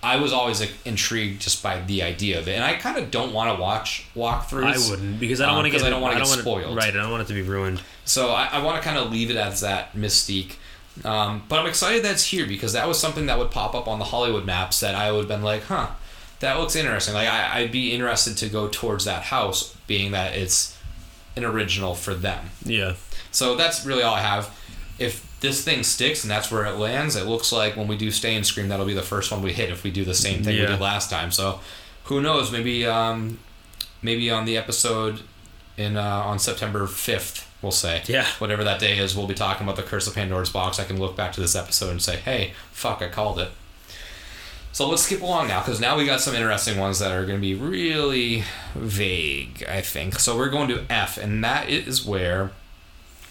I was always like, intrigued just by the idea of it, and I kind of don't want to watch walkthroughs. I wouldn't because I don't um, want to get. I don't want to get spoiled. Right. I don't want it to be ruined. So I, I want to kind of leave it as that mystique. Um, but I'm excited that's here because that was something that would pop up on the Hollywood maps that I would have been like, huh, that looks interesting. Like I, I'd be interested to go towards that house, being that it's an original for them. Yeah. So that's really all I have. If this thing sticks and that's where it lands, it looks like when we do Stay and Scream, that'll be the first one we hit if we do the same thing we did last time. So who knows? Maybe um, maybe on the episode in uh, on September fifth, we'll say. Yeah. Whatever that day is, we'll be talking about the Curse of Pandora's Box. I can look back to this episode and say, hey, fuck, I called it. So let's skip along now because now we got some interesting ones that are going to be really vague, I think. So we're going to F, and that is where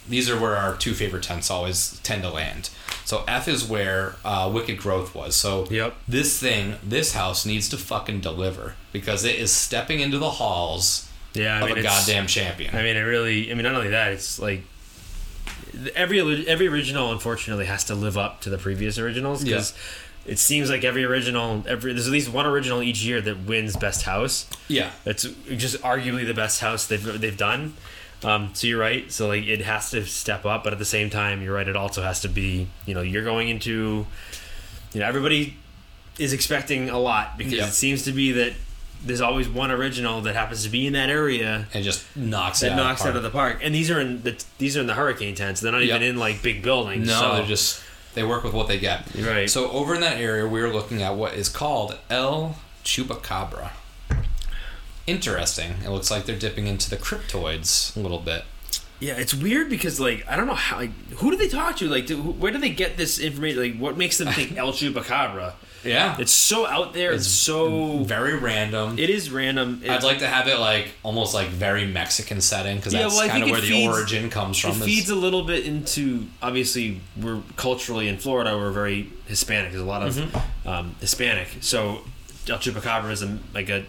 these are where our two favorite tents always tend to land. So F is where uh, Wicked Growth was. So Yep. this thing, this house needs to fucking deliver because it is stepping into the halls Yeah. I of mean, a goddamn champion. I mean, it really. I mean, not only that, it's like every every original, unfortunately, has to live up to the previous originals because it seems like every original, every there's at least one original each year that wins best house. yeah. That's just arguably the best house they've they've done. Um, so you're right. So like it has to step up, but at the same time, you're right. It also has to be. You know, you're going into. You know, everybody is expecting a lot because Yeah. it seems to be that there's always one original that happens to be in that area And just knocks it that out knocks of out of the park. And these are in the these are in the hurricane tents. They're not even in like big buildings. No, so- they're just they work with what they get. Right. So over in that area, we're looking at what is called El Chupacabra. Interesting. It looks like they're dipping into the cryptids a little bit. Yeah. It's weird because like I don't know how like who do they talk to? Like do, where do they get this information? Like what makes them think El Chupacabra? Yeah, It's so out there. It's, so very random. it is random. It, I'd like to have it like almost like very Mexican setting because Yeah, that's well, kind of where the feeds- origin comes from. it is- feeds a little bit into obviously we're culturally in Florida we're very Hispanic. There's a lot of Mm-hmm. um, Hispanic. So El Chupacabra is a like a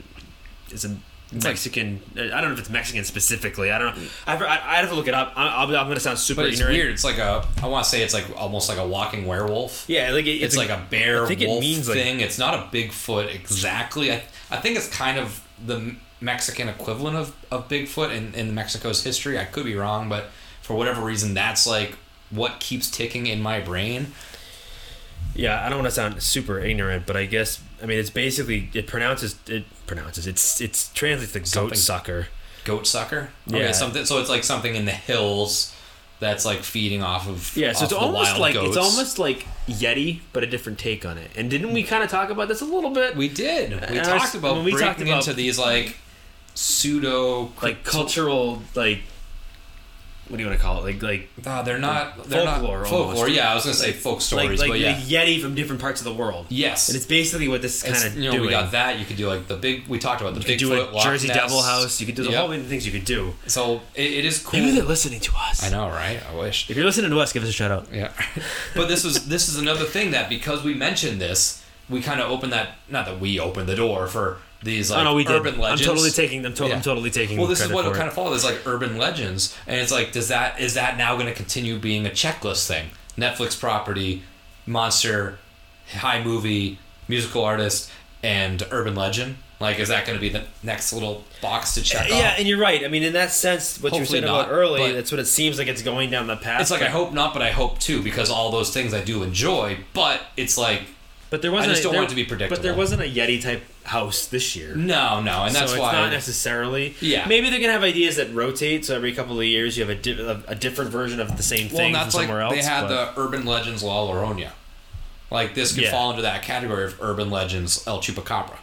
is a Mm. Mexican. Uh, I don't know if it's Mexican specifically. I don't know. I've, I I have to look it up. I, I'm going to sound super but it's ignorant. weird. It's like a I want to say it's like almost like a walking werewolf. Yeah, like it, It's, like a bear I think it wolf means, like- thing. it's not a Bigfoot exactly. I, I think it's kind of the Mexican equivalent of, of Bigfoot in, in Mexico's history. I could be wrong, but for whatever reason, that's like what keeps ticking in my brain. Yeah, I don't want to sound super ignorant, but I guess I mean it's basically it pronounces it pronounces it's it's translates to goat sucker. goat sucker. Okay, Yeah. something. So it's like something in the hills that's like feeding off of Yeah, so it's almost like goats. it's almost like Yeti, but a different take on it. And didn't we kind of talk about this a little bit? we did. We And I was- talked about when we breaking talked about- into these like pseudo like cultural, like what do you want to call it? Like like Uh, they're not they're Folklore Not, almost. folklore. Yeah, I was gonna say folk like stories, like but the yeah. Yeti from different parts of the world. Yes. And it's basically what this kind of you know doing. we got that. You could do like the big. We talked about the Bigfoot do a Jersey Ness. Devil House. You could do the Yep. whole many things you could do. So it, it is cool. Maybe they're listening to us. I know, right? I wish. If you're listening to us, give us a shout out. Yeah, but this is this is another thing that because we mentioned this, we kind of opened that. Not that we opened the door for these like oh no, we did. urban legends. I'm totally taking. I'm, to- Yeah. I'm totally taking. Well, this is what it it. kind of follows like urban legends, and it's like, does that is that now going to continue being a checklist thing? Netflix property, monster, high movie, musical artist, and urban legend. Like, is that going to be the next little box to check Yeah, off? and you're right. I mean, in that sense, what you were Hopefully saying about early, that's what it seems like it's going down the path. It's like I hope not, but I hope too because all those things I do enjoy. But it's like but there wasn't. just a, don't there, want it to be predictable. But there wasn't a Yeti type house this year. no, no, and that's so why it's not necessarily. Yeah. Maybe they're gonna have ideas that rotate. So every couple of years, you have a, di- a, a different version of the same thing and from that's like somewhere else. they had but- the urban legends La Llorona. Like this could Yeah. fall into that category of urban legends El Chupacabra.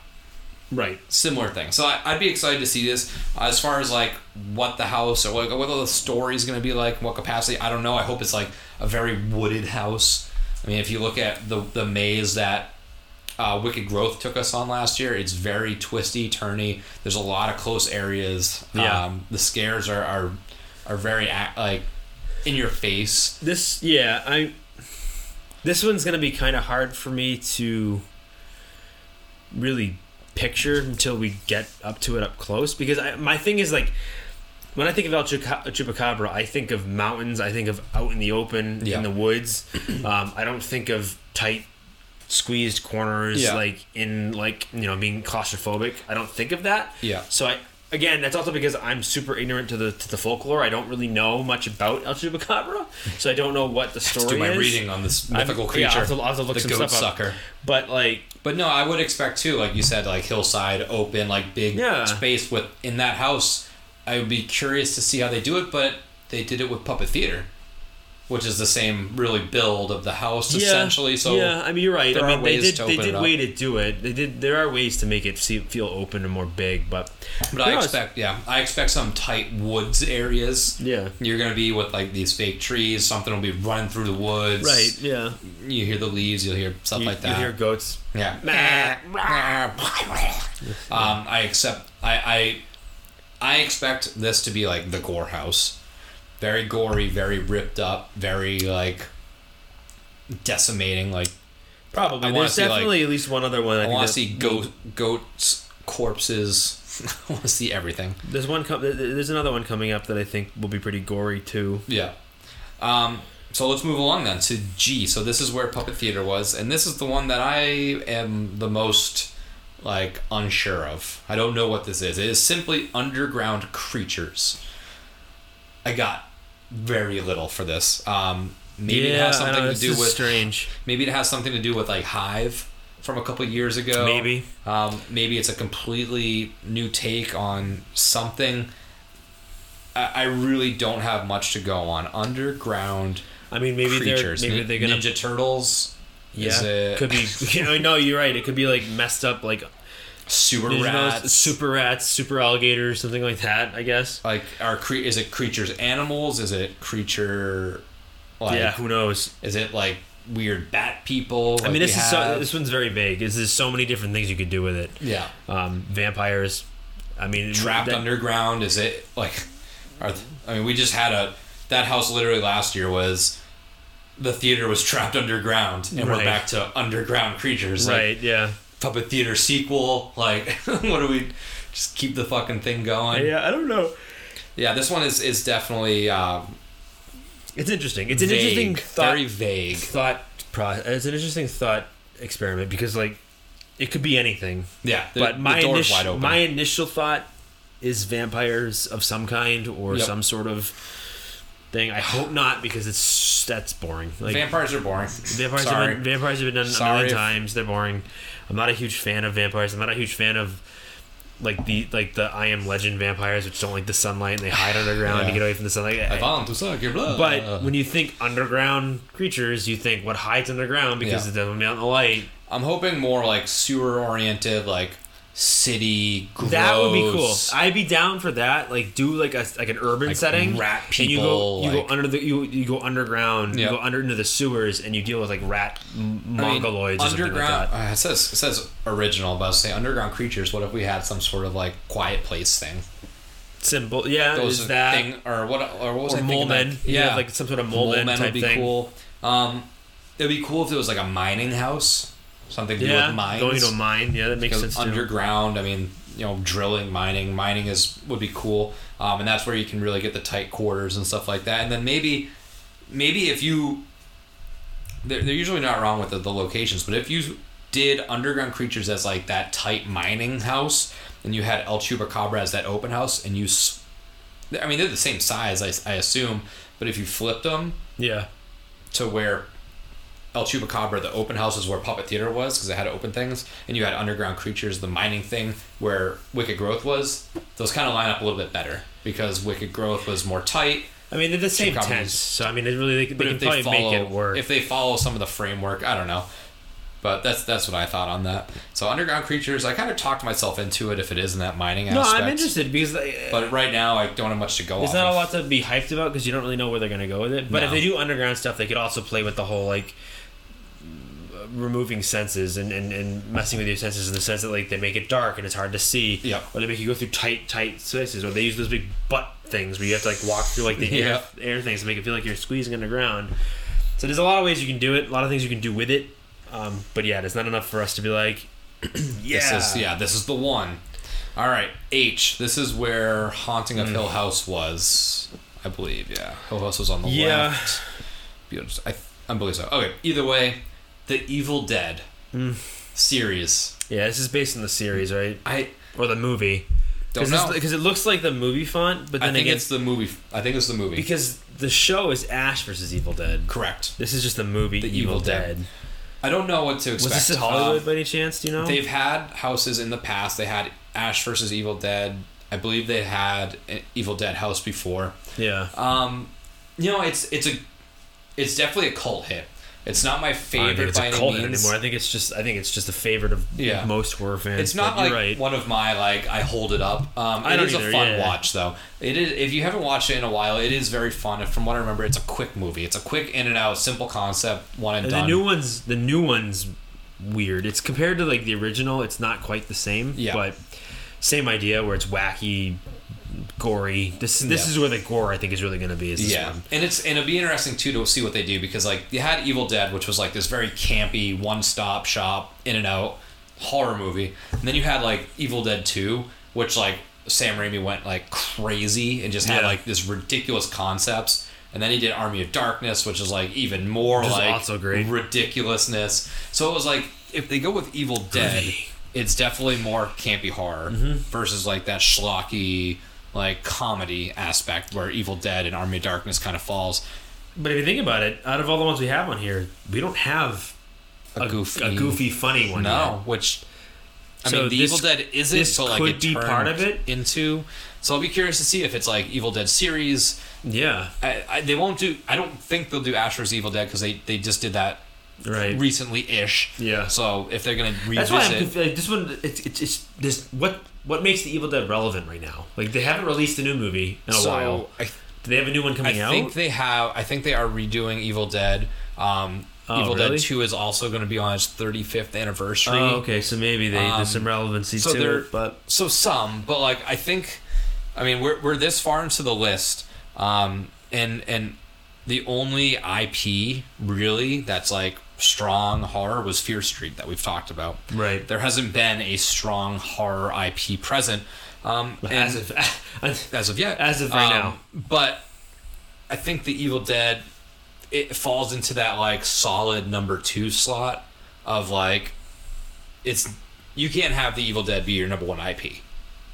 right. Similar thing. So I, I'd be excited to see this. As far as like what the house or what, what the story is going to be like, what capacity, I don't know. I hope it's like a very wooded house. I mean, if you look at the the maze that uh, Wicked Growth took us on last year, it's very twisty, turny. There's a lot of close areas. Yeah. Um, the scares are are, are very ac like in your face. This yeah, I this one's gonna be kind of hard for me to really picture until we get up to it up close because I, my thing is like when I think of El Chupacabra, I think of mountains. I think of out in the open Yeah. in the woods. Um, I don't think of tight, squeezed corners Yeah. like in like you know being claustrophobic. I don't think of that. Yeah. So I again, that's also because I'm super ignorant to the to the folklore. I don't really know much about El Chupacabra, so I don't know what the story is. do my is. reading on this I'm- mythical yeah, creature, I'll have to- I'll have to look the some goat stuff up. sucker. But like, But no, I would expect too, like you said, like hillside, open, like big Yeah. space with in that house. I would be curious to see how they do it, but they did it with puppet theater, which is the same really build of the house essentially. So yeah, I mean you're right. I mean they did they did way to do it. They did. There are ways to make it see, feel open and more big, but But I expect, yeah, I expect some tight woods areas. Yeah. You're gonna be with like these fake trees. Something will be running through the woods. right, yeah. You hear the leaves. You'll hear stuff You, like that. you hear goats. Yeah. um, I accept. I, I I expect this to be like the gore house, very gory, very ripped up, very like decimating. Like Probably. I There's see, like- definitely at least one other one. I, I want to see goat goats corpses. I want to see everything. There's one. Com- there's another one coming up that I think will be pretty gory too. Yeah. Um, so let's move along then to G. So this is where puppet theater was, and this is the one that I am the most like unsure of. I don't know what this is. It is simply underground creatures. I got very little for this. Um, maybe it has I know, something to do with strange. maybe it has something to do with like Hive from a couple years ago. Maybe. Um, maybe it's a completely new take on something. I, I really don't have much to go on. Underground I mean, maybe creatures. they're maybe they're gonna. Ninja Turtles. Yeah, Is it could be. You know, no, you're right. It could be like messed up, like Turtles, rats? super rats, super alligators, something like that. I guess. like are cre- is it creatures animals? Is it creature? Like, yeah, who knows? Is it like weird bat people? I mean, this is so, this one's very vague. There's there's so many different things you could do with it. yeah. Um, vampires. I mean, trapped that- underground is it like are i mean we just had a that house literally last year was the theater was trapped underground and we're back to underground creatures like Right. Yeah. puppet theater sequel like what do we just keep the fucking thing going Yeah. I don't know. yeah this one is is definitely um It's interesting. It's an vague, interesting thought. very vague thought. Pro- it's an interesting thought experiment because like it could be anything. yeah the, but my the door's wide initial open my initial thought is vampires of some kind or Yep. some sort of thing. I hope not because it's that's boring. Like vampires are boring vampires Sorry. have been vampires have been done a million if- times. They're boring. I'm not a huge fan of vampires. I'm not a huge fan of like the like the I am Legend vampires, which don't like the sunlight and they hide underground to get away from the sunlight. I want to suck your blood. But when you think underground creatures, you think what hides underground because Yeah. it doesn't out the light. I'm hoping more like sewer oriented, like city. Gross, That would be cool. I'd be down for that. Like do like a like an urban Like setting. rat and you go people, you like- go under the you, you go underground. Yeah. You go under into the sewers and you deal with like rat m- I mean, mongoloids or something underground. like that. uh, it says it says original, but I was saying underground creatures. What if we had some sort of like quiet place thing? Simple, Yeah, Those is that thing or what? Or what was or I mole men? Like, yeah, like some sort of mole men type would be thing. cool. Um, it'd be cool if it was like a mining house, something to do with mines. going to a mine. Yeah, that makes sense too. underground. I mean, you know, drilling, mining, mining is would be cool, um, and that's where you can really get the tight quarters and stuff like that. And then maybe, maybe if you, they're, they're usually not wrong with the, the locations, but if you did underground creatures as like that tight mining house, and you had El Chupacabra as that open house, and you, s- I mean, they're the same size, I, I assume, but if you flipped them Yeah. to where El Chupacabra, the open house is where Puppet Theater was because it had open things, and you had underground creatures, the mining thing where Wicked Growth was. Those kind of line up a little bit better because Wicked Growth was more tight. I mean, they're the same Chupacabras. tense, so I mean, it really they, they can if they probably follow, make it work. if they follow some of the framework, I don't know. But that's that's what I thought on that. So underground creatures, I kind of talked myself into it if it is in that mining no, aspect. I'm interested because uh, But right now, I don't have much to go there's not a lot to be hyped about because you don't really know where they're gonna go with it. But if they do underground stuff, they could also play with the whole like removing senses and, and, and messing with your senses in the sense that like they make it dark and it's hard to see Yep. or they make you go through tight tight spaces or they use those big butt things where you have to like walk through like the air, air things to make it feel like you're squeezing underground so there's a lot of ways you can do it a lot of things you can do with it um, but yeah it's not enough for us to be like yeah This is yeah, this is the one. All right, H. This is where Haunting of Hill House was, I believe. Yeah, Hill House was on the Yeah. left. Beautiful. I, I believe so. Okay. Either way, the Evil Dead Hmm. series. yeah this is based on the series right I or the movie don't know. because it looks like the movie font but I then think again it's the movie. I think it's the movie. because the show is Ash versus Evil Dead correct. this is just the movie The Evil, Evil Dead. Dead. I don't know what to expect. Was this Hollywood Um, by any chance? Do you know? They've had houses in the past. They had Ash versus Evil Dead. I believe they had an Evil Dead house before. yeah. Um, you know, it's it's a it's definitely a cult hit. It's not my I don't think favorite it's by a any cult means. anymore. I think it's just I think it's just a favorite of Yeah. most horror fans. It's not but like you're right. one of my like I hold it up. Um, I it don't is either, a fun yeah. watch though. It is if you haven't watched it in a while, it is very fun. And from what I remember, it's a quick movie. It's a quick in and out, simple concept, one and, And the done. new one's the new one's weird. It's compared to like the original. It's not quite the same. Yeah. But same idea where it's wacky, gory. This this Yeah. is where the gore I think is really going to be. Is this yeah, one. and it's and it'll be interesting too to see what they do because like you had Evil Dead, which was like this very campy one stop shop in and out horror movie, and then you had like Evil Dead Two, which like Sam Raimi went like crazy and just had Yeah. like this ridiculous concepts. And then he did Army of Darkness, which is like even more Which like also great. ridiculousness. So it was like if they go with Evil Dead, Groovy. it's definitely more campy horror Mm-hmm. versus like that schlocky like comedy aspect where Evil Dead and Army of Darkness kind of falls. But if you think about it, out of all the ones we have on here, we don't have A goofy- a goofy, funny one. No, yet. which I So mean, The this- Evil Dead isn't, this but like could be part of it? into. So I'll be curious to see if it's like Evil Dead series. Yeah. I, I, they won't do. I don't think they'll do Ash vs Evil Dead because they they just did that Right. recently ish. Yeah. So if they're gonna That's revisit, why I'm this one, it's, it's, it's this. What what makes the Evil Dead relevant right now? Like they haven't released a new movie in a so while. I, Do they have a new one I coming out? I think they have. I think they are redoing Evil Dead. Um, Oh, Evil really? Dead Two is also going to be on its 35th anniversary. oh, okay. So maybe they, Um, there's some relevancy so to it, but So some, but like I think, I mean, we're we're this far into the list, um, and and the only IP really that's like strong horror was Fear Street that we've talked about. right. There hasn't been a strong horror IP present. Um, As of as of yet. As of right Um, now. But I think the Evil Dead it falls into that like solid number two slot of like it's you can't have the Evil Dead be your number one IP.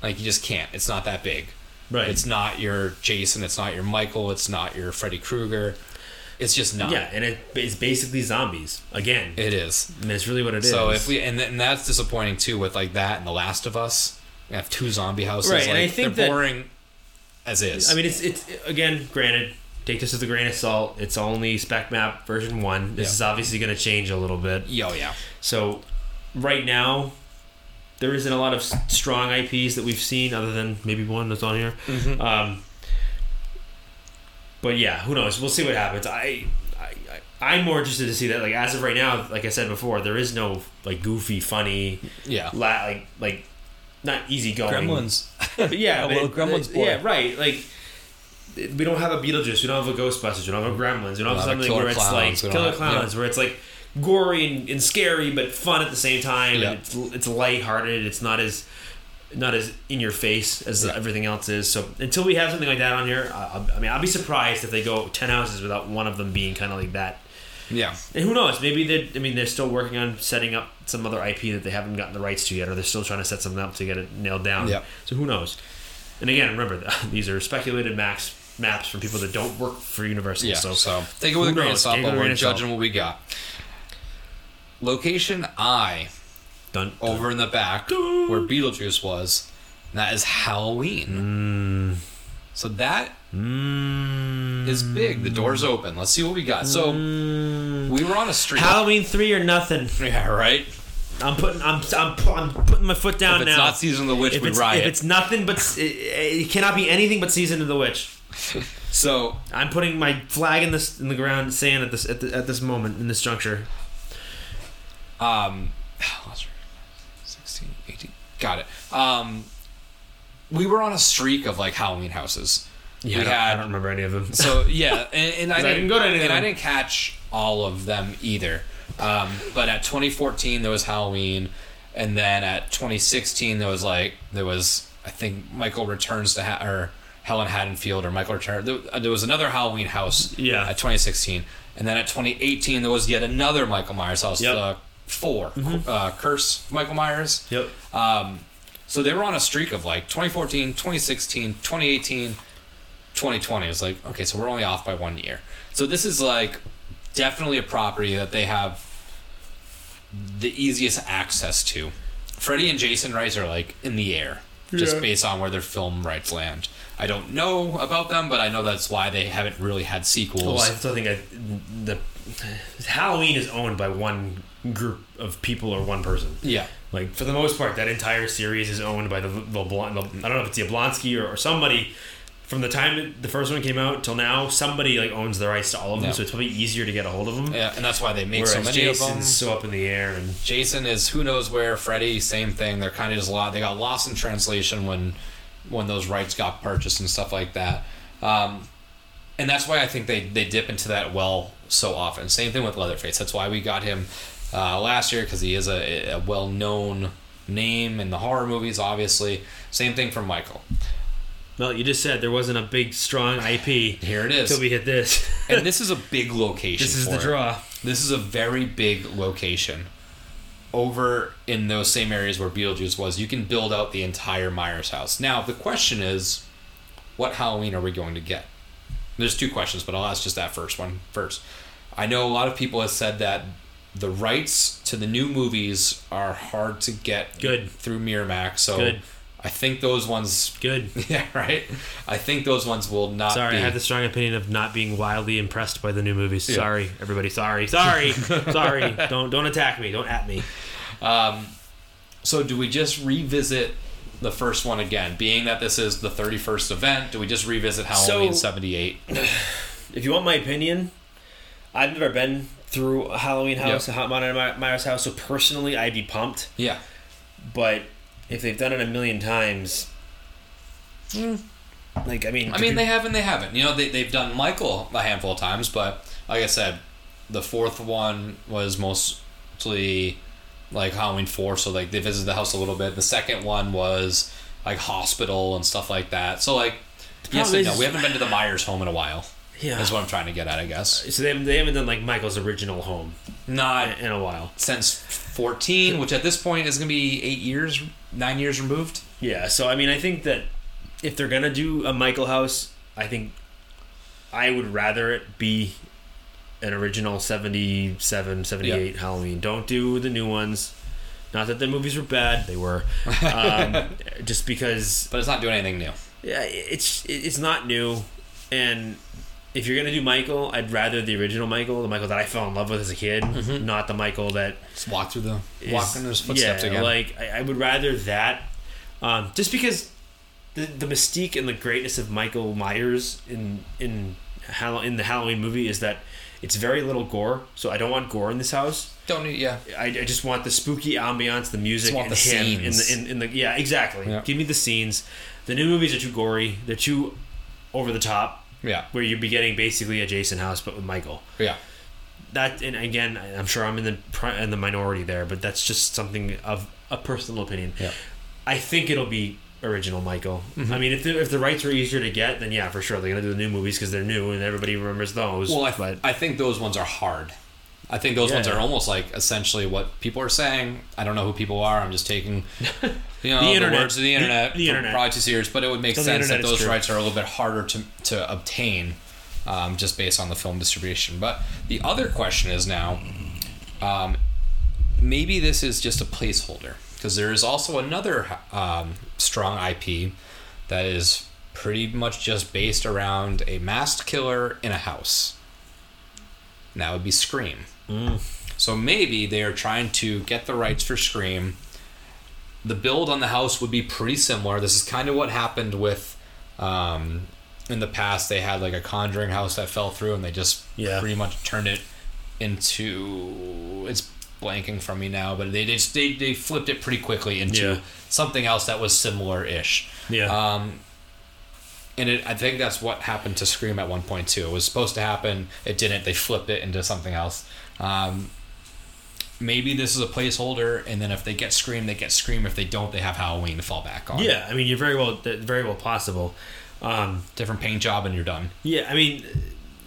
Like you just can't. It's not that big. right. It's not your Jason. It's not your Michael. It's not your Freddy Krueger. It's just not. yeah, and it, it's basically zombies again. It is. I mean, it's really what it is. So if we and, th- and that's disappointing too with like that and The Last of Us, We have two zombie houses. Right, and like, I think they're that- boring as is. I mean, it's it's again, granted, take this with a grain of salt. It's only spec map version one. This Yeah. is obviously going to change a little bit. yo, yeah. So, right now, there isn't a lot of strong IPs that we've seen, other than maybe one that's on here. Mm-hmm. Um, but yeah, who knows? We'll see what happens. I, I, I, I'm more interested to see that. Like as of right now, like I said before, there is no like goofy, funny, Yeah. la- like like not easy going. Gremlins. But yeah, A but little it- Gremlins boy. Yeah, right. Like we don't have a Beetlejuice, we don't have a Ghostbusters, we don't have a Gremlins, we don't have a something Killer where it's like Killer have- Clowns, where it's like gory and, and scary but fun at the same time. Yeah. And it's it's lighthearted. It's not as not as in your face as Yeah. everything else is. So until we have something like that on here, I, I- mean, I'll be surprised if they go ten houses without one of them being kind of like that. Yeah. And who knows? Maybe they. I mean, they're still working on setting up some other IP that they haven't gotten the rights to yet, or they're still trying to set something up to get it nailed down. Yep. So who knows? And again, remember these are speculated max maps from people that don't work for Universal. Yeah. So, So, take it with a grain of salt, Take it with but we're judging what we got. Location I, done. over in the back, where Beetlejuice was, and that is Halloween. So that Mm, is big. The door's open. Let's see what we got. So we were on a street. Halloween three or nothing. yeah, right. I'm putting. I'm. I'm, I'm putting my foot down If it's now. not season of the witch, if we it's, riot. if it's nothing but it, it cannot be anything but season of the witch. so I'm putting my flag in this in the ground, saying at this at, the, at this moment in this juncture. Um, 16, 18. Got it. Um, we were on a streak of like Halloween houses. Yeah, we I, don't, I don't remember any of them. so yeah, and, and I didn't didn't go to any of and I didn't catch all of them either. Um, but at 2014 there was Halloween, and then at 2016 there was like there was I think Michael returns to ha- or Helen Haddonfield or Michael return. There, uh, there was another Halloween house. Yeah. At 2016, and then at 2018 there was yet another Michael Myers house. Yep. Uh, 4 uh, Curse Michael Myers. Yep. Um, so they were on a streak of like 2014, 2016, 2018, 2020. It's like, okay, so we're only off by one year. So this is like definitely a property that they have the easiest access to. Freddy and Jason rights are like in the air, just Yeah. based on where their film rights land. I don't know about them, but I know that's why they haven't really had sequels. Well, I still think I, the Halloween is owned by one group of people or one person. yeah, Like for the most part, that entire series is owned by the the, Blon- the I don't know if it's Yablonsky or, or somebody. From the time the first one came out till now, somebody like owns the rights to all of them, Yeah. so it's probably easier to get a hold of them. yeah, and that's why they make Whereas so many Jason's of them. so up in the air, and Jason is who knows where. Freddy, same thing. They're kind of just a lot. They got lost in translation when when those rights got purchased and stuff like that. Um, and that's why I think they they dip into that well so often. Same thing with Leatherface. That's why we got him uh, last year because he is a, a well known name in the horror movies. Obviously, same thing for Michael. well, you just said there wasn't a big strong IP Here it is. until we hit this. and this is a big location. this is the it. draw. This is a very big location. Over in those same areas where Beetlejuice was, you can build out the entire Myers house. Now, the question is, what Halloween are we going to get? There's two questions, but I'll ask just that first one first. I know a lot of people have said that the rights to the new movies are hard to get Good. through Miramax, so Good. I think those ones Good. Yeah, right. I think those ones will not Sorry, be I have the strong opinion of not being wildly impressed by the new movies. Yeah. Sorry, everybody. Sorry, sorry, sorry. Don't don't attack me. Don't at me. Um, so do we just revisit the first one again? Being that this is the 31st event, do we just revisit Halloween So- 78? If you want my opinion, I've never been through Halloween house, Yep. a Haunted My- Myers house, so personally, I'd be pumped. Yeah. But if they've done it a million times, hmm, like I mean, I mean, they have and they haven't. You know, they, they've done Michael a handful of times, but like I said, the fourth one was mostly like Halloween 4, so like they visited the house a little bit. The second one was like hospital and stuff like that. So, like, yes no. We haven't been to the Myers home in a while. Yeah. That's what I'm trying to get at, I guess. So they haven't, they haven't done like Michael's original home Not in a while. since 14, which at this point is going to be eight years, nine years removed. Yeah, so I mean, I think that if they're gonna do a Michael house, I think I would rather it be an original 77, 78 Halloween. Don't do the new ones. Not that the movies were bad; they were. Um, just because But it's not doing anything new. yeah, it's it's not new, and if you're gonna do Michael, I'd rather the original Michael, the Michael that I fell in love with as a kid, not the Michael that Just walk through the is- walk in his footsteps yeah, again. Like I, I would rather that, um, just because the the mystique and the greatness of Michael Myers in in Hall- in the Halloween movie is that it's very little gore. So I don't want gore in this house. Don't need, yeah. I, I just want the spooky ambiance, the music, Just want and the him in the in, in the yeah exactly. Yeah. Give me the scenes. The new movies are too gory. They're too over the top. Yeah. Where you'd be getting basically a Jason house, but with Michael. Yeah. That and again, I'm sure I'm in the in the minority there, but that's just something of a personal opinion. Yeah. I think it'll be original Michael. Mm-hmm. I mean, if the, if the rights were easier to get, then yeah, for sure they're gonna do the new movies because they're new and everybody remembers those. Well, I, but I think those ones are hard. I think those Yeah. ones are almost like essentially what people are saying. I don't know who people are. I'm just taking, you know, The the, words of the The- internet. the from internet. Probably too serious, but it would make So sense that those rights are a little bit harder to to obtain, um, just based on the film distribution. But the other question is now, um, maybe this is just a placeholder because there is also another um, strong IP that is pretty much just based around a masked killer in a house. And that would be Scream. So maybe they are trying to get the rights for Scream. The build on the house would be pretty similar. This is kind of what happened with. Um, in the past, they had like a Conjuring house that fell through, and they just Yeah. pretty much turned it into. It's blanking from me now, but they just they, they flipped it pretty quickly into Yeah. something else that was similar-ish. yeah, Um, and it, I think that's what happened to Scream at one point too. It was supposed to happen, it didn't. They flipped it into something else. Um, maybe this is a placeholder, and then if they get Scream, they get Scream. If they don't, they have Halloween to fall back on. yeah. I mean, you're very well, very well possible. Um, different paint job, and you're done. Yeah, I mean,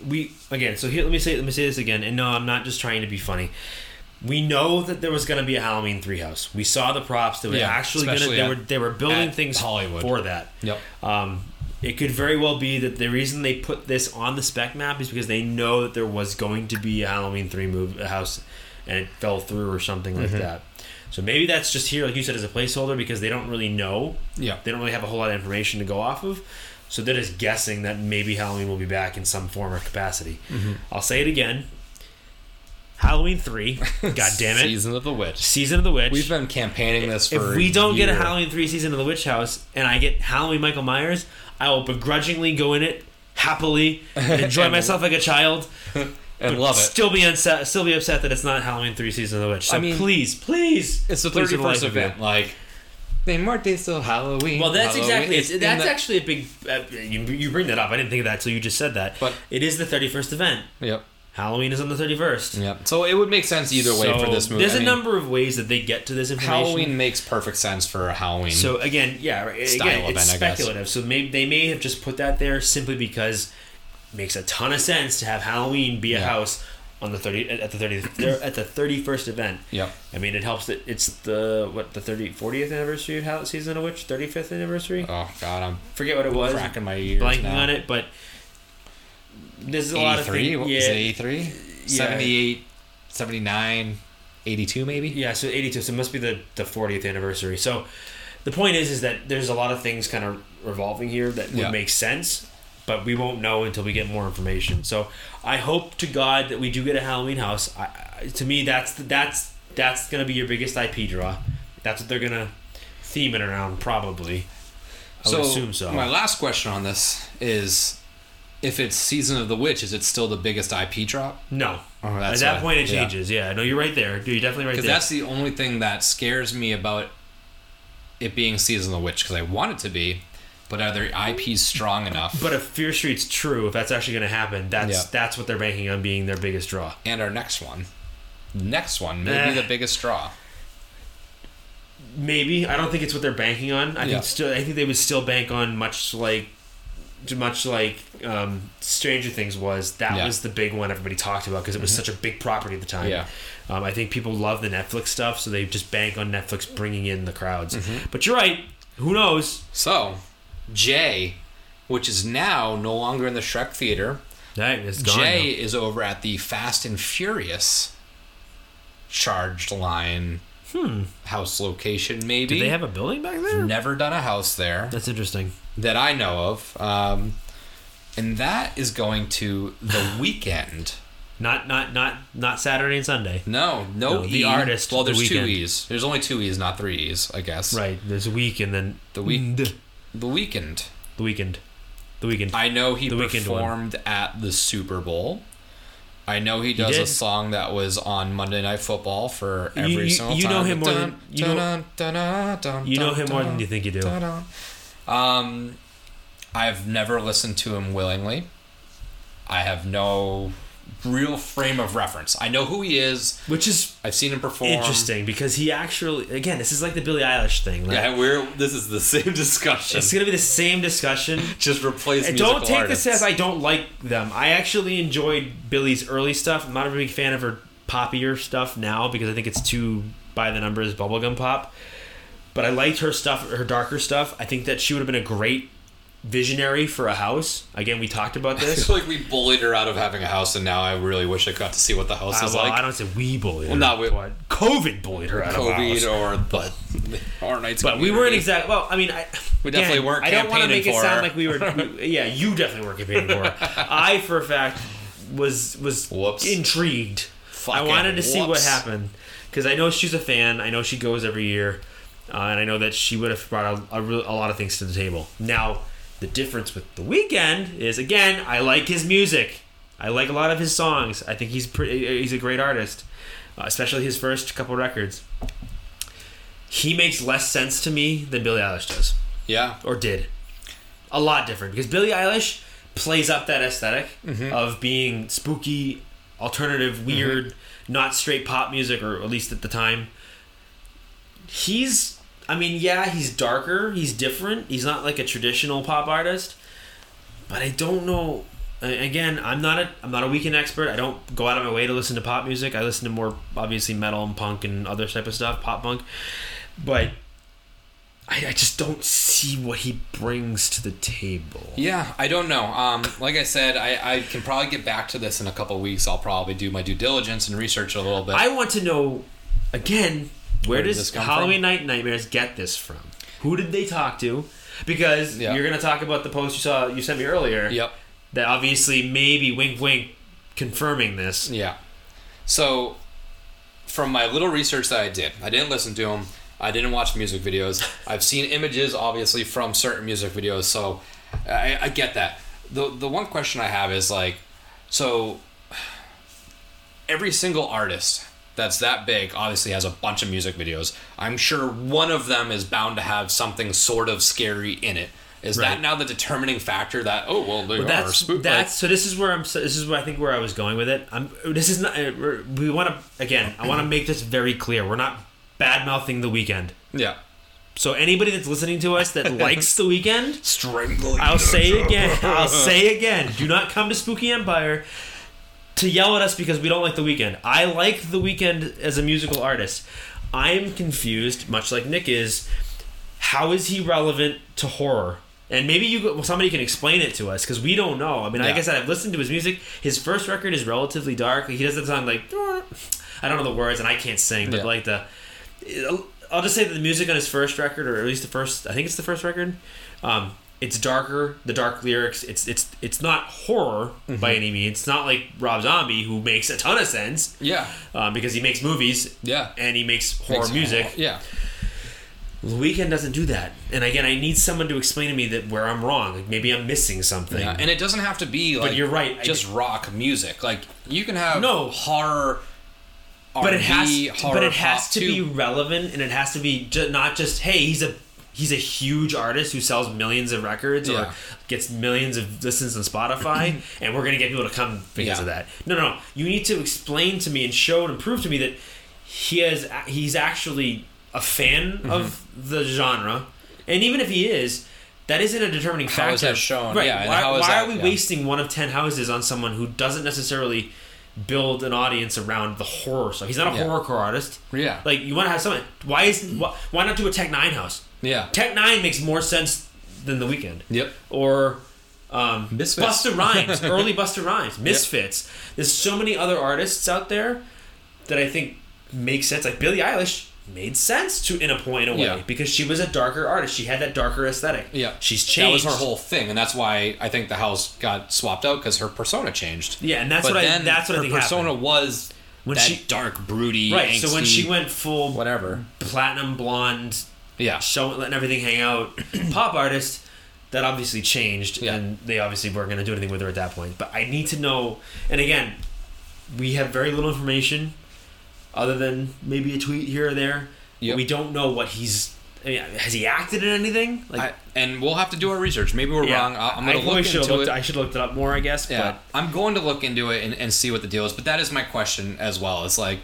we again. So here, let me say let me say this again. And no, I'm not just trying to be funny. We know that there was going to be a Halloween three house. We saw the props. that were Yeah, actually going to. They were they were building things Hollywood. for that. Yep. Um, it could very well be that the reason they put this on the spec map is because they know that there was going to be a Halloween three move house, and it fell through or something Mm-hmm. like that. So maybe that's just here, like you said, as a placeholder because they don't really know Yeah. they don't really have a whole lot of information to go off of. So they're just guessing that maybe Halloween will be back in some form or capacity. Mm-hmm. I'll say it again. Halloween 3. God damn it. Season of the Witch. Season of the Witch. We've been campaigning this for. if we don't get a. Halloween 3 Season of the Witch House and I get Halloween Michael Myers, I will begrudgingly go in it happily and enjoy myself like a child. and love it. Still be upset. Still be upset that it's not Halloween three season of the witch. So I mean, please, please, It's the thirty first life of you. event. Like, they marked still Halloween. Well, that's Halloween. exactly. It's, that's the- actually a big. Uh, you, you bring that up. I didn't think of that until you just said that. But- it is the thirty first event. Yep. Halloween is on the thirty first. Yep. So it would make sense either way for this movie. There's I a mean, number of ways that they get to this information. Halloween makes perfect sense for a Halloween. So again, yeah, right, Style again, event, it's speculative. So maybe they may have just put that there simply because it makes a ton of sense to have Halloween be a Yeah. house on the thirty at the thirty at the thirty first event. Yeah. I mean, it helps that it's the what the 30, 40th anniversary of Halloween season of Witch, thirty fifth anniversary. Oh God, I'm Forget what it was. cracking my ears blanking now. on it, but there's a lot of 83? things. What Yeah, was it? 83? Yeah. 78, 79, 82 maybe? yeah. So eighty two. So it must be the the fortieth anniversary. So the point is, is that there's a lot of things kind of revolving here that would Yeah. make sense, but we won't know until we get more information. So I hope to God that we do get a Halloween house. I, I, to me, that's the, that's that's gonna be your biggest IP draw. That's what they're gonna theme it around, probably. I would assume so. My last question on this is if it's Season of the Witch, is it still the biggest IP drop? no. Oh, At that what- point, it changes. Yeah, no, you're right there. Dude, you're definitely right Because there. that's the only thing that scares me about it being Season of the Witch, because I want it to be, but are their IPs strong enough? But if Fear Street's true, if that's actually going to happen, that's Yeah. that's what they're banking on being their biggest draw. and our next one, next one, maybe Eh. the biggest draw. Maybe I don't think it's what they're banking on. I Yeah. think still, I think they would still bank on much like, much like um, Stranger Things was. That Yeah. was the big one everybody talked about because it was such a big property at the time. Yeah. Um, I think people love the Netflix stuff, so they just bank on Netflix bringing in the crowds. Mm-hmm. But you're right. Who knows? So, Jay, which is now no longer in the Shrek Theater, That is gone. Jay now. is over at the Fast and Furious charged line house location, maybe. Did they have a building back there? Never done a house there That's interesting. that I know of. Um, and that is going to the weekend. Not not not not Saturday and Sunday. No, no, No, the E. artist, Well, The there's two E's. There's only two E's, not three E's, I guess. Right. There's a week and then The week- Nd. The Weeknd. The Weeknd. The Weeknd. I know he The performed at the Super Bowl. I know he does did. a song that was on Monday Night Football for every you- single you time. know him more than- you know- you know him more than you think you do. Um, I've never listened to him willingly. I have no real frame of reference. I know who he is. Which is I've seen him perform. interesting because he actually again this is like the Billie Eilish thing. Like, Yeah, we're. This is the same discussion. It's gonna be the same discussion. Just replace. And don't take artists. this as I don't like them. I actually enjoyed Billie's early stuff. I'm not a big fan of her poppier stuff now because I think it's too by the numbers bubblegum pop. But I liked her stuff, her darker stuff. I think that she would have been a great visionary for a house. Again, we talked about I this. feel like we bullied her out of having a house, and now I really wish I got to see what the house Uh, is well, like. I don't say we bullied her. Not we- but COVID bullied her out of a house. COVID or the Horror Nights. But we weren't exactly. Well, I mean, I, We definitely again, weren't I don't want to make it sound her. like we were. we- yeah, you definitely weren't campaigning for her. I, for a fact, was was Whoops. intrigued. I wanted to see what happened because I know she's a fan. I know she goes every year, uh, and I know that she would have brought a, a, a lot of things to the table. Now, the difference with the Weeknd is again, I like his music. I like a lot of his songs. I think he's pretty. He's a great artist, uh, especially his first couple records. He makes less sense to me than Billie Eilish does, Yeah, or did. A lot different because Billie Eilish plays up that esthetic of being spooky, alternative, weird, not straight pop music, or at least at the time. He's, I mean, yeah, he's darker, he's different, he's not like a traditional pop artist, but I don't know. Again, I'm not a I'm not a Weeknd expert. I don't go out of my way to listen to pop music. I listen to more obviously metal and punk and other type of stuff, pop punk. But I, I just don't see what he brings to the table. yeah. I don't know. Um, like I said, I, I can probably get back to this in a couple weeks. I'll probably do my due diligence and research a little bit. I want to know again where, does this Halloween from? Night Nightmares get this from? Who did they talk to? Because Yeah. you're going to talk about the post you saw you sent me earlier. yep. That obviously maybe wink wink confirming this. Yeah. So, from my little research that I did, I didn't listen to them. I didn't watch music videos. I've seen images, obviously, from certain music videos. So, I, I get that. the The one question I have is like, so every single artist that's that big obviously has a bunch of music videos. I'm sure one of them is bound to have something sort of scary in it. Is Right. that now the determining factor that oh well are that's spook- that's so. This is where I'm. so This is where I think where I was going with it. I'm. This is not. uh, we're- want to again. I want to make this very clear. We're not bad mouthing the Weeknd. yeah So anybody that's listening to us that likes the Weeknd, strangling I'll say it again. I'll say again. Do not come to Spooky Empire to yell at us because we don't like the Weeknd. I like the Weeknd as a musical artist. I'm confused, much like Nick is. How is he relevant to horror? And maybe you, somebody can explain it to us because we don't know. I mean, like I said, I've listened to his music. His first record is relatively dark. He doesn't song like I don't know the words, and I can't sing, but Yeah. like the I'll just say that the music on his first record, or at least the first, I think it's the first record. Um, it's darker. The dark lyrics. It's it's it's not horror Mm-hmm. by any means. It's not like Rob Zombie, who makes a ton of sense yeah um, because he makes movies yeah and he makes horror Makes- music. yeah The Weeknd doesn't do that. And again, I need someone to explain to me that where I'm wrong. Like maybe I'm missing something. Yeah, and it doesn't have to be like you're right, I just rock music. Like you can have No. horror, but it has R&B, horror but it has to be relevant and it has to be ju- not just hey he's a he's a huge artist who sells millions of records Yeah. or gets millions of listens on Spotify and we're gonna get people to come because Yeah. of that no no no you need to explain to me and show and prove to me that he has he's actually a fan Mm-hmm. of the genre and even if he is that isn't a determining How factor is that shown? right Yeah, why, how why that- are we yeah. wasting one of 10 houses on someone who doesn't necessarily build an audience around the horror stuff he's not a Yeah. horrorcore artist Yeah. like you want to have someone. Why is why, why not do a Tech N9ne house? Yeah. Tech N9ne makes more sense than the Weeknd. Yep. Or um, Misfits. Busta Rhymes, early Busta Rhymes, Misfits. There's so many other artists out there that I think make sense. Like Billie Eilish made sense to in a point in a way Yeah. because she was a darker artist. She had that darker aesthetic. Yeah, she's changed. That was her whole thing, and that's why I think the house got swapped out because her persona changed. Yeah, and that's but what I- that's what I her think persona happened. was When that she- dark, broody, right. So when she went full whatever, platinum blonde, yeah, showing letting everything hang out, pop artist, that obviously changed, Yeah. and they obviously weren't going to do anything with her at that point. But I need to know, and again, we have very little information, other than maybe a tweet here or there. Yep. We don't know what he's. I mean, has he acted in anything? Like, I, and we'll have to do our research. Maybe we're wrong. I, I'm going to look into looked. it. I should have looked it up more, I guess. Yeah, I'm going to look into it and, and see what the deal is. But that is my question as well. It's like,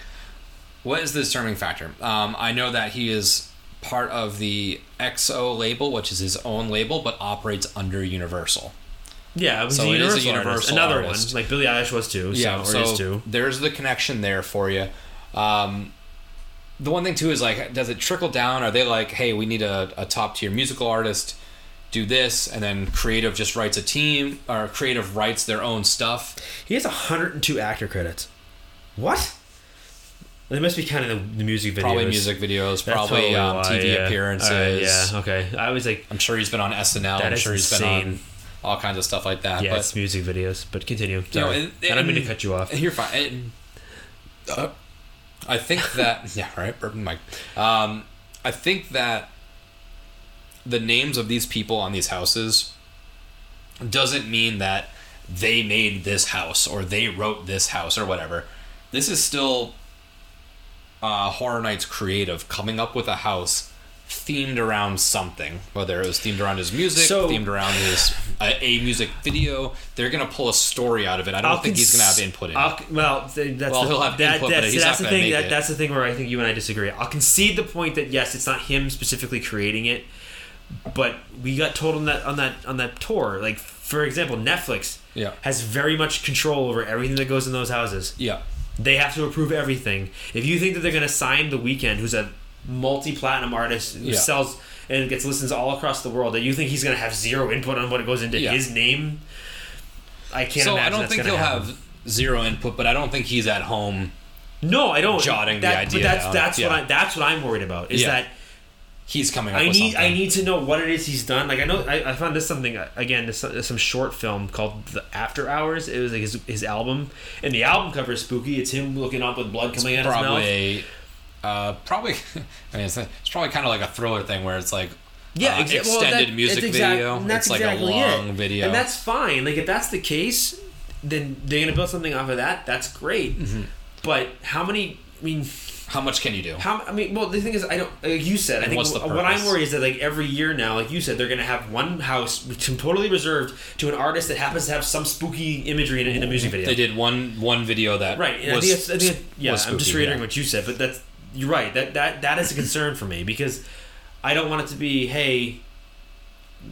what is the determining factor? Um, I know that he is part of the XO label, which is his own label, but operates under Universal. yeah, it was So a it is a universal, artist. Another artist. one, like Billie Eilish was too. So, yeah, or so is too. there's the connection there for you. Um, the one thing too is like, does it trickle down? Are they like, hey, we need a, a top tier musical artist, do this, and then creative just writes a team, or creative writes their own stuff? He has 102 actor credits. What? They must be kind of the, the music videos. Probably music videos, That's probably um, why, TV yeah. appearances. Alright, yeah, okay. I was like, I'm sure he's been on SNL. I'm sure he's been on insane. all kinds of stuff like that. yeah, but it's music videos. But continue. you know, Sorry. and- I don't mean to cut you off. You're fine. It- uh, I think that yeah, right, burping Mike. Um, I think that the names of these people on these houses doesn't mean that they made this house or they wrote this house or whatever. This is still uh, Horror Nights creative coming up with a house themed around something, whether it was themed around his music, So- themed around his a, a music video. They're gonna pull a story out of it. I don't I'll think he's gonna have input in. I'll, it. well, th- that's Well, the, he'll have that, input, but that's, he's that's not the thing. That, it. that's the thing where I think you and I disagree. I'll concede the point that yes, it's not him specifically creating it, but we got told on that on that on that tour. Like for example, Netflix Yeah. has very much control over everything that goes in those houses. Yeah, They have to approve everything. If you think that they're going to sign The Weeknd, who's a multi-platinum artist who Yeah. sells and gets listens all across the world, that you think he's going to have zero input on what goes into Yeah. his name, I can't so imagine I don't think he'll happen. have zero input, but I don't think he's at home. No, I don't. jotting the idea But that's down. that's what Yeah. I that's what I'm worried about. Is that He's coming up I with need something. I need to know what it is he's done. Like I know I, I found this something again this some short film called The After Hours. It was like his his album, and the album cover is spooky. It's him looking up with blood coming out of his mouth. probably, uh, probably. I mean, it's, it's probably kind of like a thriller thing where it's like Yeah, uh, exa- well, extended that- music it's exact- video. That's it's like exactly a long it. video, and that's fine. Like if that's the case, then they're gonna build something off of that. That's great. Mm-hmm. But how many? I mean, how much can you do? how? I mean, well, the thing is, I don't. Like you said, I And think what I'm worried is that like every year now, like you said, they're gonna have one house totally reserved to an artist that happens to have some spooky imagery in, a- in a music video. They did one one video that Right. And was, I think I think yeah, was I'm just reiterating yeah. what you said, but that's you're right. That that that is a concern for me because I don't want it to be, hey,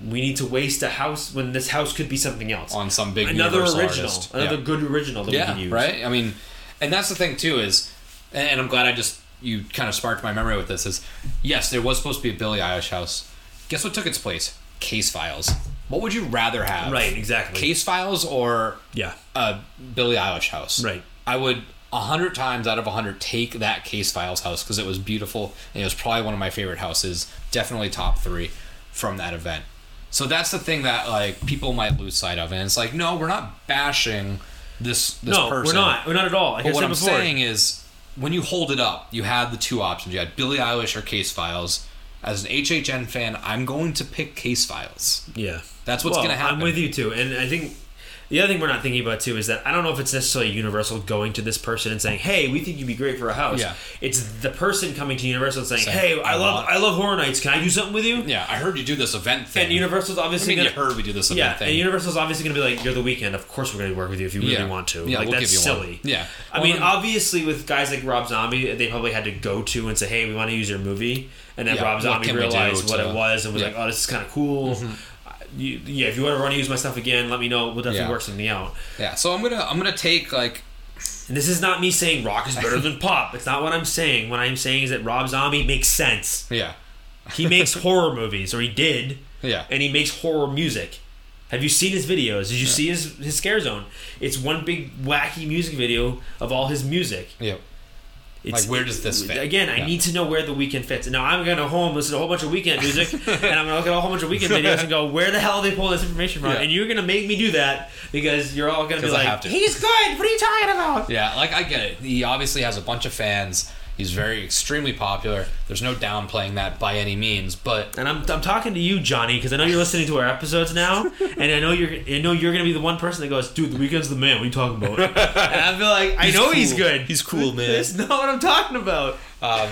we need to waste a house when this house could be something else. on some big another original, artist. another Yeah. good original that we yeah, can use. right. I mean, and that's the thing too is, and and I'm glad I just you kind of sparked my memory with this. Is yes, there was supposed to be a Billie Eilish house. Guess what took its place? Case Files. What would you rather have? Right, exactly. Case Files or Yeah. a Billie Eilish house. Right. I would a hundred times out of a hundred take that Case Files house because it was beautiful and it was probably one of my favorite houses. Definitely top three from that event. So that's the thing that like people might lose sight of, and it's like, no, we're not bashing this this no, person. we're not. We're not at all. Like But what I'm saying is, when you hold it up, you had the two options. You had Billie Eilish or Case Files. As an HHN fan, I'm going to pick Case Files. yeah. That's what's Well, going to happen. I'm with you too, and I think the other thing we're not thinking about too is that I don't know if it's necessarily Universal going to this person and saying, "Hey, we think you'd be great for a house." Yeah. It's the person coming to Universal and saying, "Hey, I, "I love want- I love Horror Nights. Can I do something with you?" Yeah, I heard you do this event thing. And Universal's obviously I mean, you gonna, heard we do this event yeah, thing. and Universal's obviously going to be like, "You're the Weeknd. Of course, we're going to work with you if you really Yeah. want to." Yeah, like we'll that's you one. silly. Yeah. I Well, mean, then- obviously, with guys like Rob Zombie, they probably had to go to and say, "Hey, we want to use your movie," and then Yeah, Rob Zombie realized what to- it was and was. Mm-hmm. like, "Oh, this is kind of cool." You, yeah, if you want to use my stuff again, let me know. We'll definitely Yeah. work something out. yeah, so I'm gonna I'm gonna take like And this is not me saying rock is better than pop. It's not what I'm saying. What I'm saying is that Rob Zombie makes sense. yeah He makes horror movies, or he did, yeah and he makes horror music. Have you seen his videos? Did you see his his Scare Zone? It's one big wacky music video of all his music. yeah. It's, Like, where does this fit? Again, I need to know where the Weeknd fits. And now I'm gonna home, listen to a whole bunch of Weeknd music, and I'm gonna look at a whole bunch of Weeknd videos and go, where the hell are they pulling this information from? Yeah. And you're gonna make me do that because you're all gonna be I like, to. he's good. What are you talking about? Yeah, like I get it. He obviously has a bunch of fans. He's very extremely popular. There's no downplaying that by any means, but And I'm, I'm talking to you, Johnny, because I know you're listening to our episodes now, and I know you're I know you're gonna be the one person that goes, dude, the Weeknd's the man. What are you talking about? and I feel like I He's know he's good. He's cool, man. That's not what I'm talking about. Um,